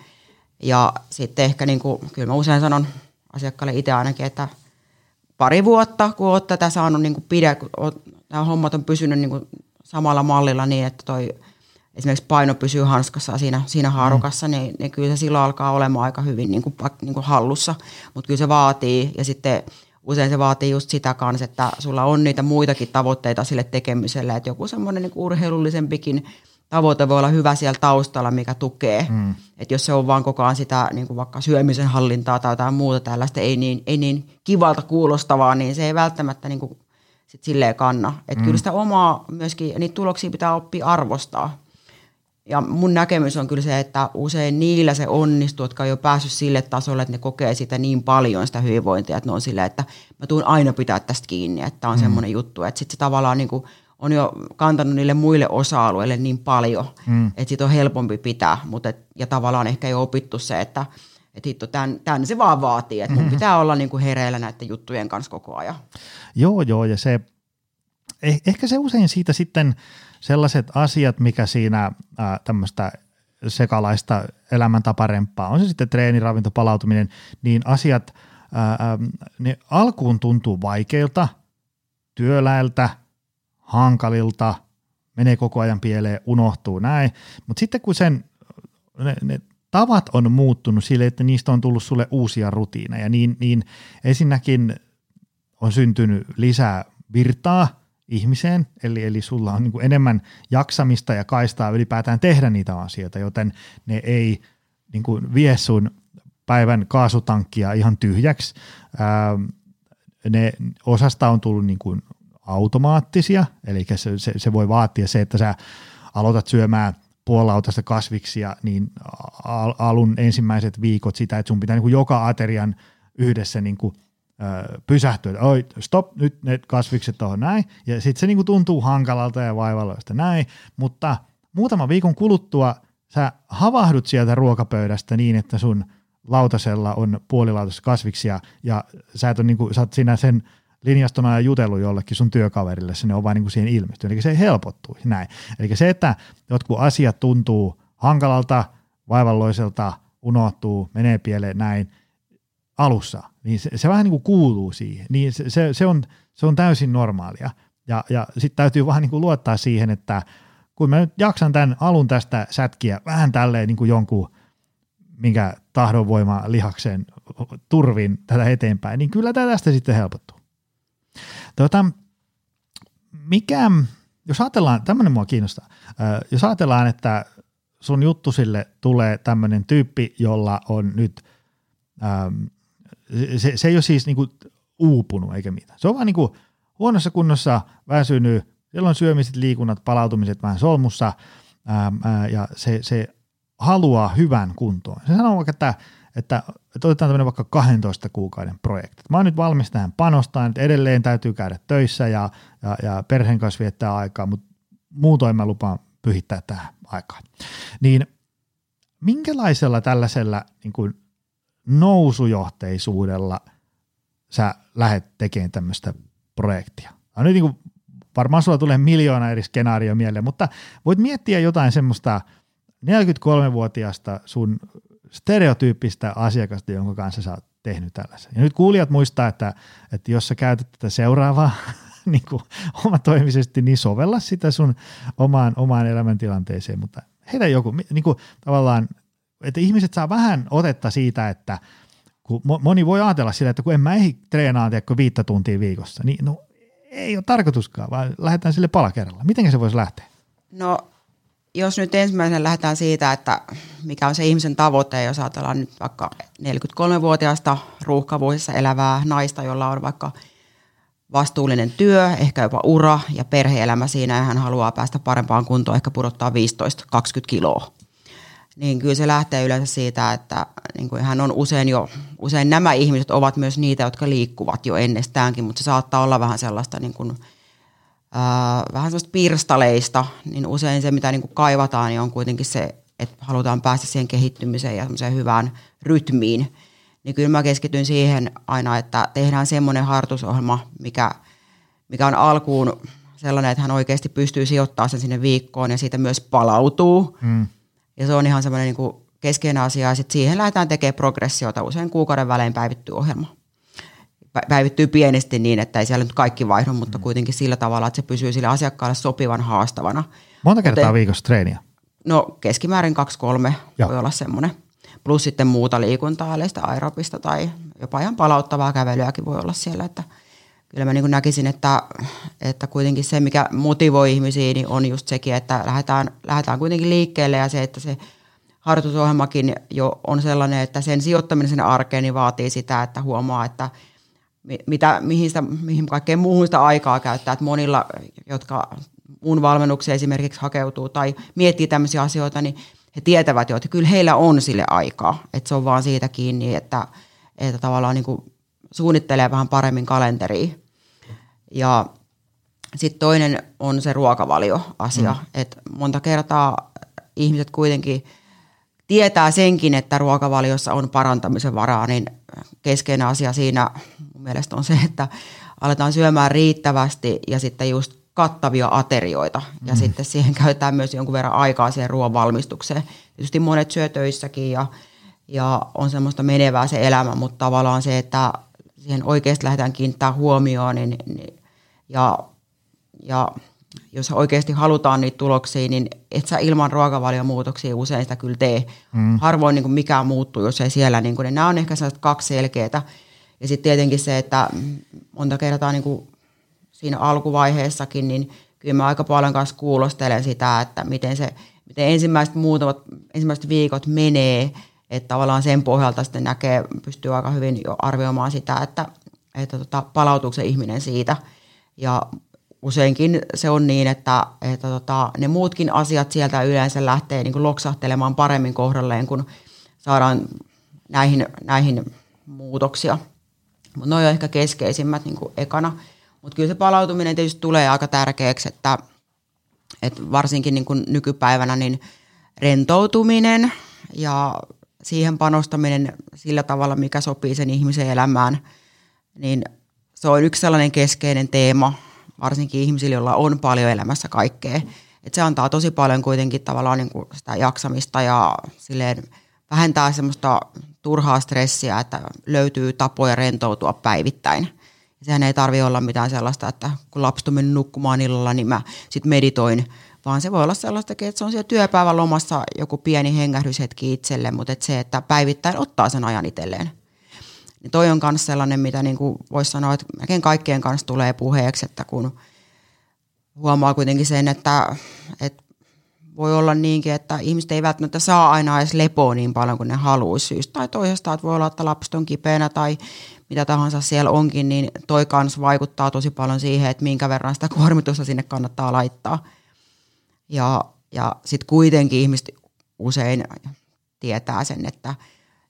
Ja sitten ehkä, niin kuin, kyllä mä usein sanon asiakkaalle itse ainakin, että pari vuotta, kun olet tätä saanut niin kuin pide, kun nämä hommat on pysynyt niin kuin samalla mallilla niin, että toi esimerkiksi paino pysyy hanskassa siinä, siinä mm. haarukassa, mm. niin, niin kyllä se silloin alkaa olemaan aika hyvin niin kuin, niin kuin hallussa. Mutta kyllä se vaatii, ja sitten usein se vaatii just sitä kanssa, että sulla on niitä muitakin tavoitteita sille tekemiselle, että joku semmoinen niin urheilullisempikin tavoite voi olla hyvä siellä taustalla, mikä tukee. Mm. Että jos se on vaan koko ajan sitä niin kuin vaikka syömisen hallintaa tai jotain muuta tällaista, ei niin, ei niin kivalta kuulostavaa, niin se ei välttämättä niin kuin sit silleen kanna. Että mm. kyllä sitä omaa myöskin, niitä tuloksia pitää oppia arvostaa. Ja mun näkemys on kyllä se, että usein niillä se onnistuu, jotka on jo päässyt sille tasolle, että ne kokee sitä niin paljon sitä hyvinvointia, että ne on silleen, että mä tuun aina pitää tästä kiinni, että on mm. semmoinen juttu, että sitten se tavallaan niin kuin on jo kantanut niille muille osa-alueille niin paljon, mm. että siitä on helpompi pitää, mutta et, ja tavallaan ehkä ei opittu se, että että hitto, tämän, tämän se vaan vaatii, että mun mm-hmm. pitää olla niin kuin hereillä näiden juttujen kanssa koko ajan. Joo, joo, ja se, eh, ehkä se usein siitä sitten – sellaiset asiat, mikä siinä tämmöistä sekalaista elämäntaparempaa, on se sitten treeni, ravinto, palautuminen, niin asiat, ää, ne alkuun tuntuu vaikeilta, työläiltä, hankalilta, menee koko ajan pieleen, unohtuu näin, mutta sitten kun sen, ne, ne tavat on muuttunut sille, että niistä on tullut sulle uusia rutiineja, niin, niin ensinnäkin on syntynyt lisää virtaa, ihmiseen, eli, eli sulla on niin kuin enemmän jaksamista ja kaistaa ylipäätään tehdä niitä asioita, joten ne ei niin kuin vie sun päivän kaasutankkia ihan tyhjäksi. Ää, ne osasta on tullut niin kuin automaattisia, eli se, se, se voi vaatia se, että sä aloitat syömään puolautasta kasviksia, niin al- alun ensimmäiset viikot sitä, että sun pitää niin kuin joka aterian yhdessä niin kuin pysähtyä, että oi, stop, nyt ne kasvikset on näin, ja sitten se niinku tuntuu hankalalta ja vaivalloista näin, mutta muutama viikon kuluttua sä havahdut sieltä ruokapöydästä niin, että sun lautasella on puolilautas kasviksia, ja sä, et niinku, sä oot siinä sen linjastona ja jutellut jollekin sun työkaverille, se ne on vain niinku siihen ilmestynyt, eli se helpottuu, näin. Eli se, että jotkut asiat tuntuu hankalalta, vaivalloiselta, unohtuu, menee pieleen näin, alussa, niin se, se vähän niin kuin kuuluu siihen. Niin se, se, se, on, se on täysin normaalia. Ja, ja sitten täytyy vähän niin kuin luottaa siihen, että kun mä nyt jaksan tämän alun tästä sätkiä vähän tälleen niin kuin jonkun, minkä tahdonvoima lihaksen turvin tätä eteenpäin, niin kyllä tästä sitten helpottuu. Tuota, mikä, jos ajatellaan, tämmöinen mua kiinnostaa, jos ajatellaan, että sun juttusille tulee tämmöinen tyyppi, jolla on nyt, se, se ei ole siis niinku uupunut eikä mitään. Se on vaan niinku huonossa kunnossa, väsynyt, siellä on syömiset, liikunnat, palautumiset vähän solmussa ja se, se haluaa hyvän kuntoon. Se sanoo vaikka, että, että, että otetaan tämmöinen vaikka 12 kuukauden projekti. Mä oon nyt valmis tähän panostaan, että edelleen täytyy käydä töissä ja, ja, ja perheen kanssa viettää aikaa, mutta muutoin mä lupaan pyhittää tähän aikaan. Niin minkälaisella tällaisella niin kuin nousujohteisuudella sä lähdet tekemään tämmöistä projektia? Ja nyt niin kuin, varmaan sulla tulee miljoona eri skenaario mieleen, mutta voit miettiä jotain semmoista 43-vuotiaasta sun stereotyyppistä asiakasta, jonka kanssa sä oot tehnyt tällaisen. Ja nyt kuulijat muistaa, että, että jos sä käytät tätä seuraavaa niin kuin omatoimisesti, niin sovella sitä sun omaan, omaan elämäntilanteeseen, mutta heitä joku, niin kuin tavallaan, että ihmiset saa vähän otetta siitä, että kun moni voi ajatella sitä, että kun en mä ehdi treenaa tiedätkö, viittä tuntia viikossa, niin no ei ole tarkoituskaan, vaan lähdetään sille pala kerralla. Miten se voisi lähteä? No jos nyt ensimmäisenä lähdetään siitä, että mikä on se ihmisen tavoite, jos ajatellaan nyt vaikka 43-vuotiaasta ruuhkavuosissa elävää naista, jolla on vaikka vastuullinen työ, ehkä jopa ura ja perheelämä siinä ja hän haluaa päästä parempaan kuntoon, ehkä pudottaa 15-20 kiloa. Niin kyllä se lähtee yleensä siitä, että niin kuin hän on usein jo, usein nämä ihmiset ovat myös niitä, jotka liikkuvat jo ennestäänkin, mutta se saattaa olla vähän sellaista niin kuin, ää, vähän sellaista pirstaleista, niin usein se, mitä niin kuin kaivataan, niin on kuitenkin se, että halutaan päästä siihen kehittymiseen ja hyvään rytmiin. Niin kyllä mä keskityn siihen aina, että tehdään semmoinen hartusohjelma, mikä, mikä on alkuun sellainen, että hän oikeasti pystyy sijoittamaan sen sinne viikkoon ja siitä myös palautuu. Mm. Ja se on ihan semmoinen niin kuin keskeinen asia. Ja sitten siihen lähdetään tekemään progressiota. Usein kuukauden välein päivittyy ohjelma päivittyy pienesti niin, että ei siellä nyt kaikki vaihdu, mutta mm. kuitenkin sillä tavalla, että se pysyy sille asiakkaalle sopivan haastavana. Monta kertaa Joten, viikossa treeniä? No keskimäärin kaksi-kolme voi olla semmoinen. Plus sitten muuta liikuntaa, sitä aerobista tai jopa ihan palauttavaa kävelyäkin voi olla siellä. Että kyllä mä niin näkisin, että, että kuitenkin se, mikä motivoi ihmisiä, niin on just sekin, että lähdetään, lähdetään kuitenkin liikkeelle ja se, että se harjoitusohjelmakin jo on sellainen, että sen sijoittaminen sinne arkeen niin vaatii sitä, että huomaa, että – mitä, mihin, sitä, mihin kaikkeen muuhun sitä aikaa käyttää. Että monilla, jotka mun valmennukseen esimerkiksi hakeutuu tai miettii tämmöisiä asioita, niin he tietävät jo, että kyllä heillä on sille aikaa. Että se on vaan siitä kiinni, että, että tavallaan niin kuin suunnittelee vähän paremmin kalenteria. Ja sitten toinen on se ruokavalioasia. Mm. Että monta kertaa ihmiset kuitenkin tietää senkin, että ruokavaliossa on parantamisen varaa, niin keskeinen asia siinä mun mielestä on se, että aletaan syömään riittävästi ja sitten just kattavia aterioita. Ja mm. sitten siihen käytetään myös jonkun verran aikaa siihen ruoan valmistukseen. Tietysti monet syö töissäkin ja, ja on semmoista menevää se elämä, mutta tavallaan se, että siihen oikeasti lähdetään kiinnittämään huomioon niin, niin, ja, ja jos oikeasti halutaan niitä tuloksia, niin et sä ilman ruokavaliomuutoksia usein sitä kyllä tee. Mm. Harvoin niin kuin mikään muuttuu, jos ei siellä, niin kuin, niin nämä on ehkä sellaiset kaksi selkeää. Ja sitten tietenkin se, että monta kertaa niin kuin siinä alkuvaiheessakin, niin kyllä mä aika paljon kanssa kuulostelen sitä, että miten, se, miten ensimmäiset muutamat, ensimmäiset viikot menee, että tavallaan sen pohjalta sitten näkee, pystyy aika hyvin jo arvioimaan sitä, että, että tota, palautuuko se ihminen siitä. Ja useinkin se on niin, että, että tota, ne muutkin asiat sieltä yleensä lähtee niin kuin loksahtelemaan paremmin kohdalleen, kun saadaan näihin, näihin muutoksia. Mutta ne on ehkä keskeisimmät niin kuin ekana. Mutta kyllä se palautuminen tietysti tulee aika tärkeäksi, että, että varsinkin niin kuin nykypäivänä niin rentoutuminen ja siihen panostaminen sillä tavalla, mikä sopii sen ihmisen elämään, niin se on yksi sellainen keskeinen teema, varsinkin ihmisille, joilla on paljon elämässä kaikkea. Et se antaa tosi paljon kuitenkin tavallaan niin kuin sitä jaksamista ja silleen vähentää semmoista turhaa stressiä, että löytyy tapoja rentoutua päivittäin. Sehän ei tarvi olla mitään sellaista, että kun lapsi mennyt nukkumaan illalla, niin mä sitten meditoin, vaan se voi olla sellaista, että se on siellä työpäivän lomassa joku pieni hengähdyshetki itselle, mutta että se, että päivittäin ottaa sen ajan itselleen. Niin toi on myös sellainen, mitä niin voisi sanoa, että melkein kaikkien kanssa tulee puheeksi, että kun huomaa kuitenkin sen, että, että voi olla niinkin, että ihmiset ei välttämättä saa aina edes lepoa niin paljon kuin ne haluaisi syystä tai toisesta, että voi olla, että lapset on kipeänä tai mitä tahansa siellä onkin, niin toi kanssa vaikuttaa tosi paljon siihen, että minkä verran sitä kuormitusta sinne kannattaa laittaa. Ja, ja sitten kuitenkin ihmiset usein tietää sen, että,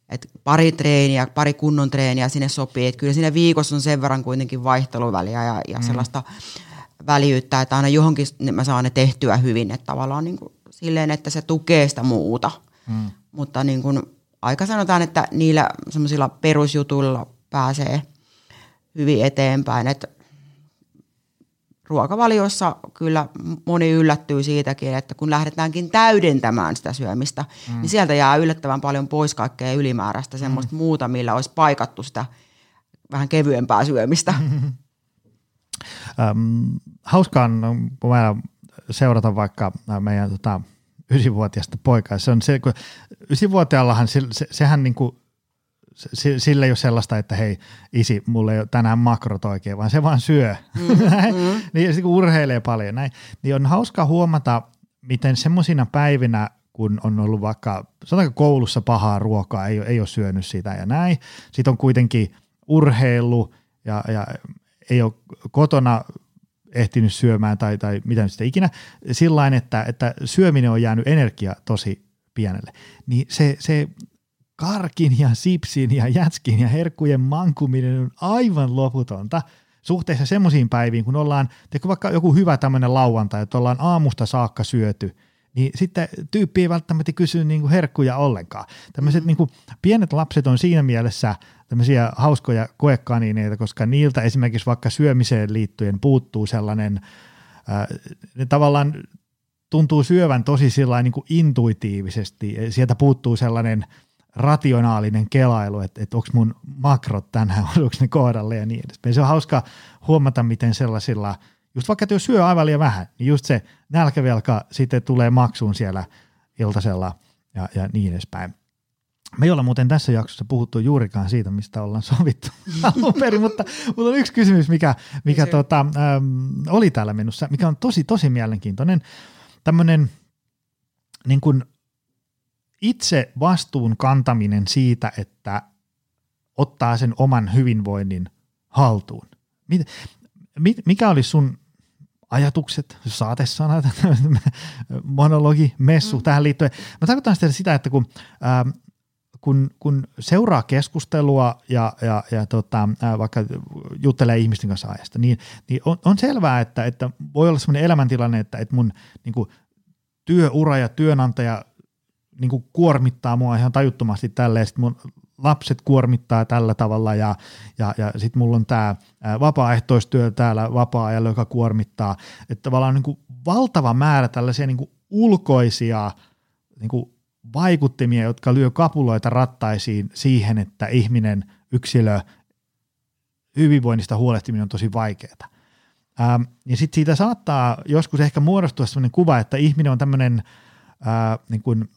että pari treeniä, pari kunnon treeniä sinne sopii. Että kyllä siinä viikossa on sen verran kuitenkin vaihteluväliä ja, ja mm. sellaista väljyyttä, että aina johonkin mä saan ne tehtyä hyvin, että tavallaan niin kuin silleen, että se tukee sitä muuta. Mm. Mutta niin kuin aika sanotaan, että niillä semmoisilla perusjutuilla pääsee hyvin eteenpäin, että ruokavaliossa kyllä moni yllättyy siitäkin, että kun lähdetäänkin täydentämään sitä syömistä, mm. niin sieltä jää yllättävän paljon pois kaikkea ylimääräistä, semmoista mm. muuta, millä olisi paikattu sitä vähän kevyempää syömistä. Ähm, hauskaa on seurata vaikka meidän tota, ysivuotiaista poikaa. Se on se, kun ysivuotiaallahan se, se, sehän niin kuin, sillä ei ole sellaista, että hei isi, mulle ei ole tänään makrot oikein, vaan se vaan syö. Mm, mm. niin se urheilee paljon. Näin. Niin on hauska huomata, miten semmoisina päivinä, kun on ollut vaikka, sanotaanko koulussa pahaa ruokaa, ei, ei ole syönyt sitä ja näin. Sitten on kuitenkin urheilu ja, ja ei ole kotona ehtinyt syömään tai, tai mitä nyt sitä ikinä, sillä että, että syöminen on jäänyt energia tosi pienelle. Niin se, se karkin ja sipsin ja jätskin ja herkkujen mankuminen on aivan loputonta suhteessa semmoisiin päiviin, kun ollaan, teikö vaikka joku hyvä tämmöinen lauantai, että ollaan aamusta saakka syöty, niin sitten tyyppi ei välttämättä kysy niin kuin herkkuja ollenkaan. Tämmöiset mm. niin kuin pienet lapset on siinä mielessä tämmöisiä hauskoja koekanineita, koska niiltä esimerkiksi vaikka syömiseen liittyen puuttuu sellainen, äh, ne tavallaan tuntuu syövän tosi sillä niin kuin intuitiivisesti, sieltä puuttuu sellainen rationaalinen kelailu, että, että onko mun makrot tänään, onko ne kohdalle ja niin edespäin. Se on hauska huomata, miten sellaisilla, just vaikka jos syö aivan liian vähän, niin just se nälkävelka sitten tulee maksuun siellä iltasella ja, ja niin edespäin. Me ei olla muuten tässä jaksossa puhuttu juurikaan siitä, mistä ollaan sovittu alun perin, mutta, mutta on yksi kysymys, mikä, mikä tota, äm, oli täällä minussa, mikä on tosi, tosi mielenkiintoinen. Tämmöinen niin kuin itse vastuun kantaminen siitä, että ottaa sen oman hyvinvoinnin haltuun. Mikä oli sun ajatukset, saatesanat, monologi, messu mm. tähän liittyen? Mä tarkoitan sitä, että kun ähm, kun, kun seuraa keskustelua ja, ja, ja tota, vaikka juttelee ihmisten kanssa ajasta, niin, niin on, on selvää, että, että voi olla sellainen elämäntilanne, että, että mun niin kuin, työura ja työnantaja niin kuin, kuormittaa mua ihan tajuttomasti tälleen, sitten mun lapset kuormittaa tällä tavalla ja, ja, ja sitten mulla on tämä vapaaehtoistyö täällä vapaa-ajalla, joka kuormittaa, että tavallaan niin kuin valtava määrä tällaisia niin kuin ulkoisia niin kuin vaikuttimia, jotka lyö kapuloita rattaisiin siihen, että ihminen, yksilö, hyvinvoinnista huolehtiminen on tosi vaikeaa. Ähm, ja sitten siitä saattaa joskus ehkä muodostua sellainen kuva, että ihminen on tämmöinen niin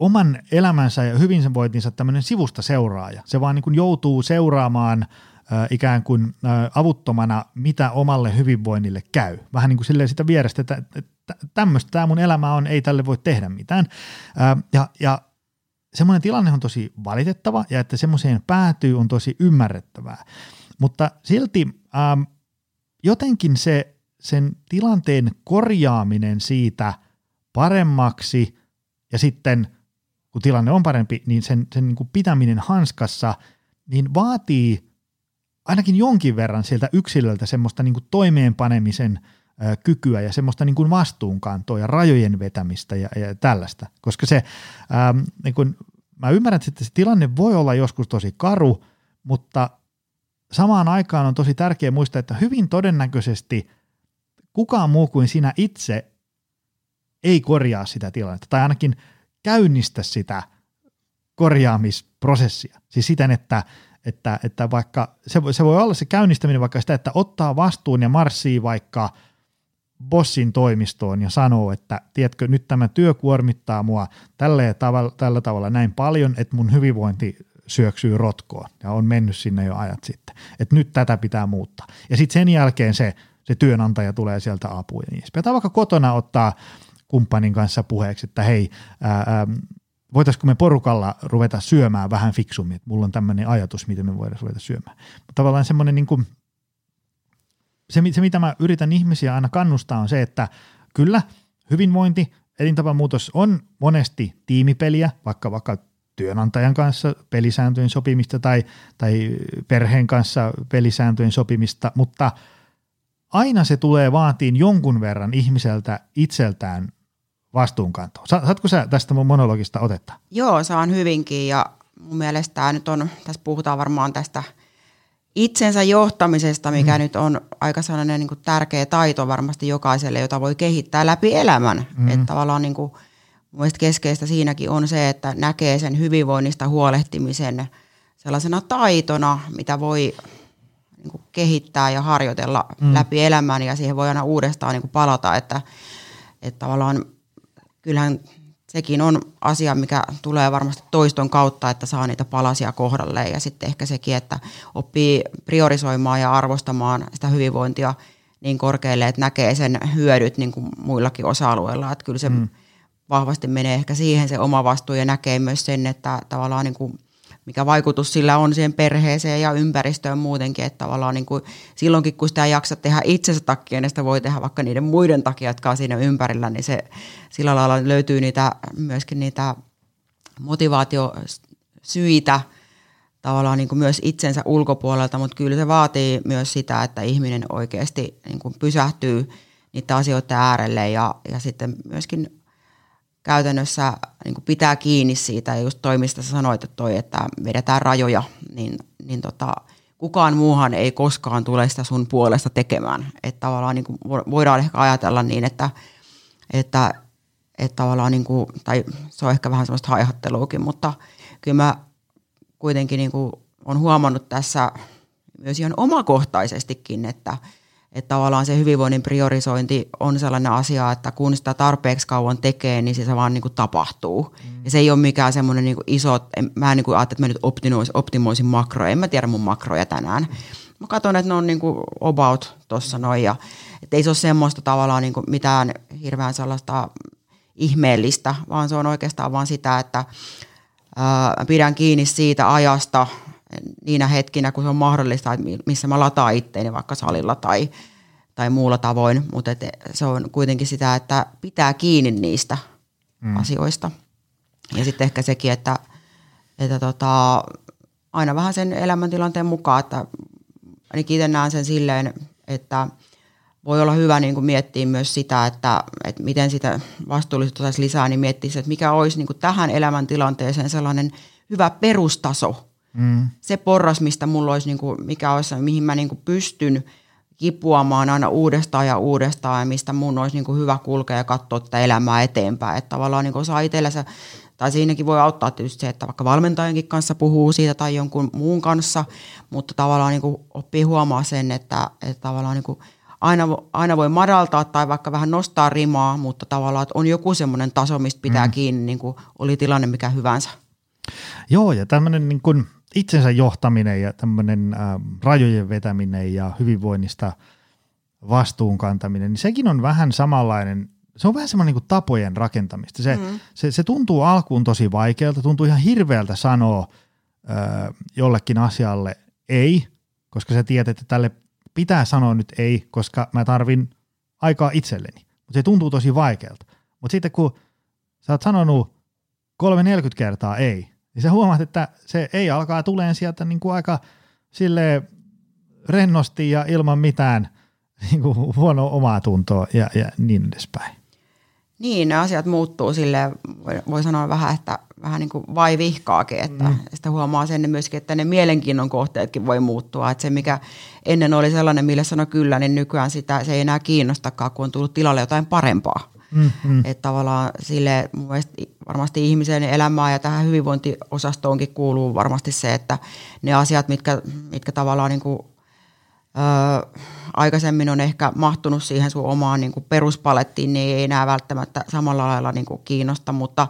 oman elämänsä ja hyvinvointinsa tämmöinen sivusta seuraaja. Se vaan niin kuin joutuu seuraamaan äh, ikään kuin äh, avuttomana, mitä omalle hyvinvoinnille käy. Vähän niin kuin silleen sitä vierestä, että, tämmöistä tämä mun elämä on, ei tälle voi tehdä mitään. ja, ja semmoinen tilanne on tosi valitettava ja että semmoiseen päätyy on tosi ymmärrettävää. Mutta silti ähm, jotenkin se sen tilanteen korjaaminen siitä paremmaksi ja sitten kun tilanne on parempi, niin sen, sen niin kuin pitäminen hanskassa, niin vaatii ainakin jonkin verran sieltä yksilöltä semmoista niin kuin toimeenpanemisen – kykyä ja semmoista niin kuin vastuunkantoa ja rajojen vetämistä ja, ja tällaista. Koska se, ähm, niin kuin, mä ymmärrän, että se tilanne voi olla joskus tosi karu, mutta samaan aikaan on tosi tärkeää muistaa, että hyvin todennäköisesti kukaan muu kuin sinä itse ei korjaa sitä tilannetta tai ainakin käynnistä sitä korjaamisprosessia. Siis siten, että, että, että vaikka se, se voi olla se käynnistäminen vaikka sitä, että ottaa vastuun ja marssii vaikka bossin toimistoon ja sanoo, että tiedätkö, nyt tämä työ kuormittaa mua tällä tavalla, tällä tavalla näin paljon, että mun hyvinvointi syöksyy rotkoon ja on mennyt sinne jo ajat sitten. Että nyt tätä pitää muuttaa. Ja sitten sen jälkeen se, se työnantaja tulee sieltä apuun ja niin Tai vaikka kotona ottaa kumppanin kanssa puheeksi, että hei, ää, voitaisiko me porukalla ruveta syömään vähän fiksummin, että mulla on tämmöinen ajatus, miten me voidaan ruveta syömään. Mutta tavallaan semmoinen niin kuin, se, se, mitä mä yritän ihmisiä aina kannustaa on se, että kyllä hyvinvointi, elintapamuutos on monesti tiimipeliä, vaikka vaikka työnantajan kanssa pelisääntöjen sopimista tai, tai perheen kanssa pelisääntöjen sopimista, mutta aina se tulee vaatiin jonkun verran ihmiseltä itseltään vastuunkantoa. Saatko sä tästä mun monologista otetta? Joo, saan hyvinkin ja mun mielestä tämä nyt on, tässä puhutaan varmaan tästä itsensä johtamisesta, mikä mm. nyt on aika sellainen niin kuin tärkeä taito varmasti jokaiselle, jota voi kehittää läpi elämän. Mm. Että tavallaan niin kuin, mun keskeistä siinäkin on se, että näkee sen hyvinvoinnista huolehtimisen sellaisena taitona, mitä voi niin kuin kehittää ja harjoitella mm. läpi elämän ja siihen voi aina uudestaan niin kuin palata, että, että tavallaan kyllähän sekin on asia, mikä tulee varmasti toiston kautta, että saa niitä palasia kohdalle ja sitten ehkä sekin, että oppii priorisoimaan ja arvostamaan sitä hyvinvointia niin korkealle, että näkee sen hyödyt niin kuin muillakin osa-alueilla, että kyllä se mm. vahvasti menee ehkä siihen se oma vastuu ja näkee myös sen, että tavallaan niin kuin – mikä vaikutus sillä on siihen perheeseen ja ympäristöön muutenkin, että tavallaan niin kuin silloinkin kun sitä ei jaksa tehdä itsensä takia, niin sitä voi tehdä vaikka niiden muiden takia, jotka on siinä ympärillä, niin se sillä lailla löytyy niitä, myöskin niitä motivaatiosyitä tavallaan niin kuin myös itsensä ulkopuolelta, mutta kyllä se vaatii myös sitä, että ihminen oikeasti niin kuin pysähtyy niiden asioiden äärelle ja, ja sitten myöskin käytännössä niin kuin pitää kiinni siitä, ja just toimista sanoit, että, toi, että vedetään rajoja, niin, niin tota, kukaan muuhan ei koskaan tule sitä sun puolesta tekemään. Että tavallaan niin kuin voidaan ehkä ajatella niin, että, että, että tavallaan, niin kuin, tai se on ehkä vähän semmoista haihatteluakin, mutta kyllä mä kuitenkin niin kuin on huomannut tässä myös ihan omakohtaisestikin, että – että tavallaan se hyvinvoinnin priorisointi on sellainen asia, että kun sitä tarpeeksi kauan tekee, niin se vaan niin kuin tapahtuu. Mm. Ja se ei ole mikään semmoinen niin iso, mä en niin kuin ajattele, että mä nyt optimoisin, optimoisin makroja, en mä tiedä mun makroja tänään. Mä katson, että ne on niin kuin about tuossa noin ja että ei se ole semmoista tavallaan niin kuin mitään hirveän sellaista ihmeellistä, vaan se on oikeastaan vaan sitä, että ää, pidän kiinni siitä ajasta, niinä hetkinä, kun se on mahdollista, että missä mä lataan itteeni vaikka salilla tai, tai muulla tavoin, mutta se on kuitenkin sitä, että pitää kiinni niistä mm. asioista. Ja sitten ehkä sekin, että, että tota, aina vähän sen elämäntilanteen mukaan, että ainakin itse näen sen silleen, että voi olla hyvä niin kuin miettiä myös sitä, että, että miten sitä vastuullisuutta saisi lisää, niin miettiä että mikä olisi niin kuin tähän elämäntilanteeseen sellainen hyvä perustaso, Mm. Se porras, mistä mulla olisi, niin kuin, mikä olisi, mihin mä niin kuin pystyn kipuamaan aina uudestaan ja uudestaan ja mistä mun olisi niin kuin hyvä kulkea ja katsoa tätä elämää eteenpäin. Että tavallaan niin kuin saa itsellensä, tai siinäkin voi auttaa tietysti se, että vaikka valmentajankin kanssa puhuu siitä tai jonkun muun kanssa, mutta tavallaan niin kuin oppii huomaa sen, että, että tavallaan niin kuin aina, aina voi madaltaa tai vaikka vähän nostaa rimaa, mutta tavallaan että on joku semmoinen taso, mistä pitää mm. kiinni, niin kuin oli tilanne mikä hyvänsä. Joo, ja tämmöinen niin kuin – itsensä johtaminen ja tämmöinen äh, rajojen vetäminen ja hyvinvoinnista vastuun kantaminen, niin sekin on vähän samanlainen, se on vähän semmoinen niin tapojen rakentamista. Se, mm. se, se tuntuu alkuun tosi vaikealta, tuntuu ihan hirveältä sanoa äh, jollekin asialle ei, koska sä tiedät, että tälle pitää sanoa nyt ei, koska mä tarvin aikaa itselleni. Mutta se tuntuu tosi vaikealta. Mutta sitten kun sä oot sanonut kolme 40 kertaa ei, niin sä huomaat, että se ei alkaa tuleen sieltä niin kuin aika sille rennosti ja ilman mitään niin kuin huonoa omaa tuntoa ja, ja niin edespäin. Niin, ne asiat muuttuu sille voi, sanoa vähän, että vähän niin kuin vai vihkaakin, että mm. sitä huomaa sen myöskin, että ne mielenkiinnon kohteetkin voi muuttua. Että se, mikä ennen oli sellainen, millä sanoi kyllä, niin nykyään sitä se ei enää kiinnostakaan, kun on tullut tilalle jotain parempaa. Mm-hmm. Että tavallaan sille varmasti ihmisen elämään ja tähän hyvinvointiosastoonkin kuuluu varmasti se, että ne asiat, mitkä, mitkä tavallaan niin kuin, ö, aikaisemmin on ehkä mahtunut siihen sun omaan niin kuin peruspalettiin, niin ei enää välttämättä samalla lailla niin kuin kiinnosta, mutta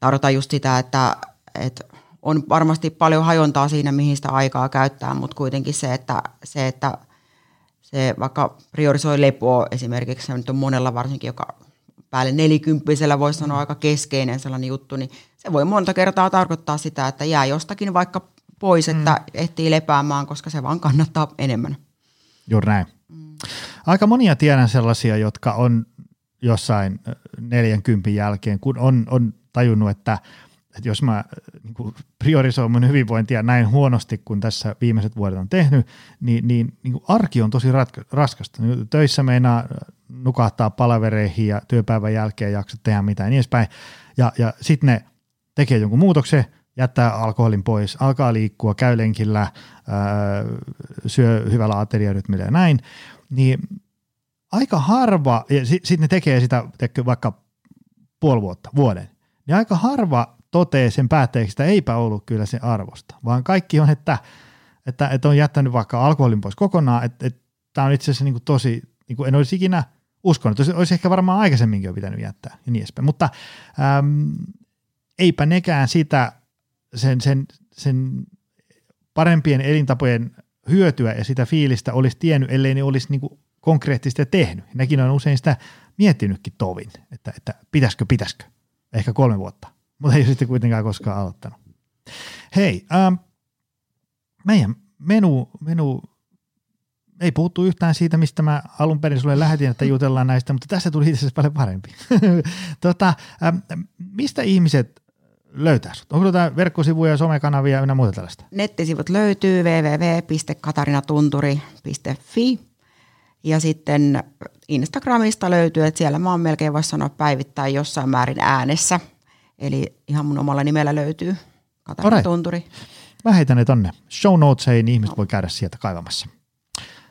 tarkoitan just sitä, että, että on varmasti paljon hajontaa siinä, mihin sitä aikaa käyttää, mutta kuitenkin se, että, se, että se vaikka priorisoi lepoa esimerkiksi, se nyt on monella varsinkin, joka päälle nelikymppisellä voisi sanoa aika keskeinen sellainen juttu, niin se voi monta kertaa tarkoittaa sitä, että jää jostakin vaikka pois, että mm. ehtii lepäämään, koska se vaan kannattaa enemmän. Juuri näin. Mm. Aika monia tiedän sellaisia, jotka on jossain 40 jälkeen, kun on, on tajunnut, että, että jos mä niin kuin priorisoin mun hyvinvointia näin huonosti kuin tässä viimeiset vuodet on tehnyt, niin, niin, niin kuin arki on tosi ratka- raskasta. Töissä meinaa nukahtaa palavereihin ja työpäivän jälkeen jaksa tehdä mitään ja niin edespäin. Ja, ja sitten ne tekee jonkun muutoksen, jättää alkoholin pois, alkaa liikkua, käy lenkillä, ää, syö hyvällä ateriarytmillä ja näin, niin aika harva, ja sitten sit ne tekee sitä vaikka puoli vuotta, vuoden, niin aika harva totee sen päätteeksi, että eipä ollut kyllä se arvosta, vaan kaikki on, että, että, että on jättänyt vaikka alkoholin pois kokonaan, että, että tämä on itse asiassa niin kuin tosi, niin kuin en olisi ikinä uskonut, että olisi ehkä varmaan aikaisemminkin jo pitänyt jättää ja niin edespäin, mutta äm, eipä nekään sitä sen, sen, sen parempien elintapojen hyötyä ja sitä fiilistä olisi tiennyt, ellei ne olisi niin konkreettisesti tehnyt. Nekin on usein sitä miettinytkin tovin, että, että pitäisikö, pitäisikö, ehkä kolme vuotta, mutta ei sitten kuitenkaan koskaan aloittanut. Hei, ähm, meidän menu, menu ei puhuttu yhtään siitä, mistä mä alun perin sulle lähetin, että jutellaan näistä, mutta tässä tuli itse asiassa paljon parempi. tota, mistä ihmiset löytää sut? Onko jotain verkkosivuja, somekanavia ja muuta tällaista? Nettisivut löytyy www.katarinatunturi.fi ja sitten Instagramista löytyy, että siellä mä oon melkein voisi sanoa päivittäin jossain määrin äänessä. Eli ihan mun omalla nimellä löytyy Katarina Tunturi. Mä heitän ne tonne show notesiin, niin ihmiset voi käydä sieltä kaivamassa.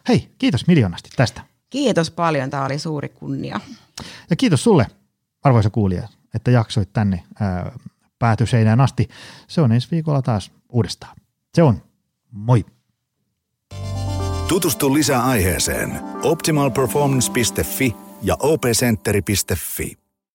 Hei, kiitos miljoonasti tästä. Kiitos paljon, tämä oli suuri kunnia. Ja kiitos sulle, arvoisa kuulija, että jaksoit tänne ää, päätyseinään asti. Se on ensi viikolla taas uudestaan. Se on. Moi! Tutustu lisää aiheeseen optimalperformance.fi ja opcenteri.fi.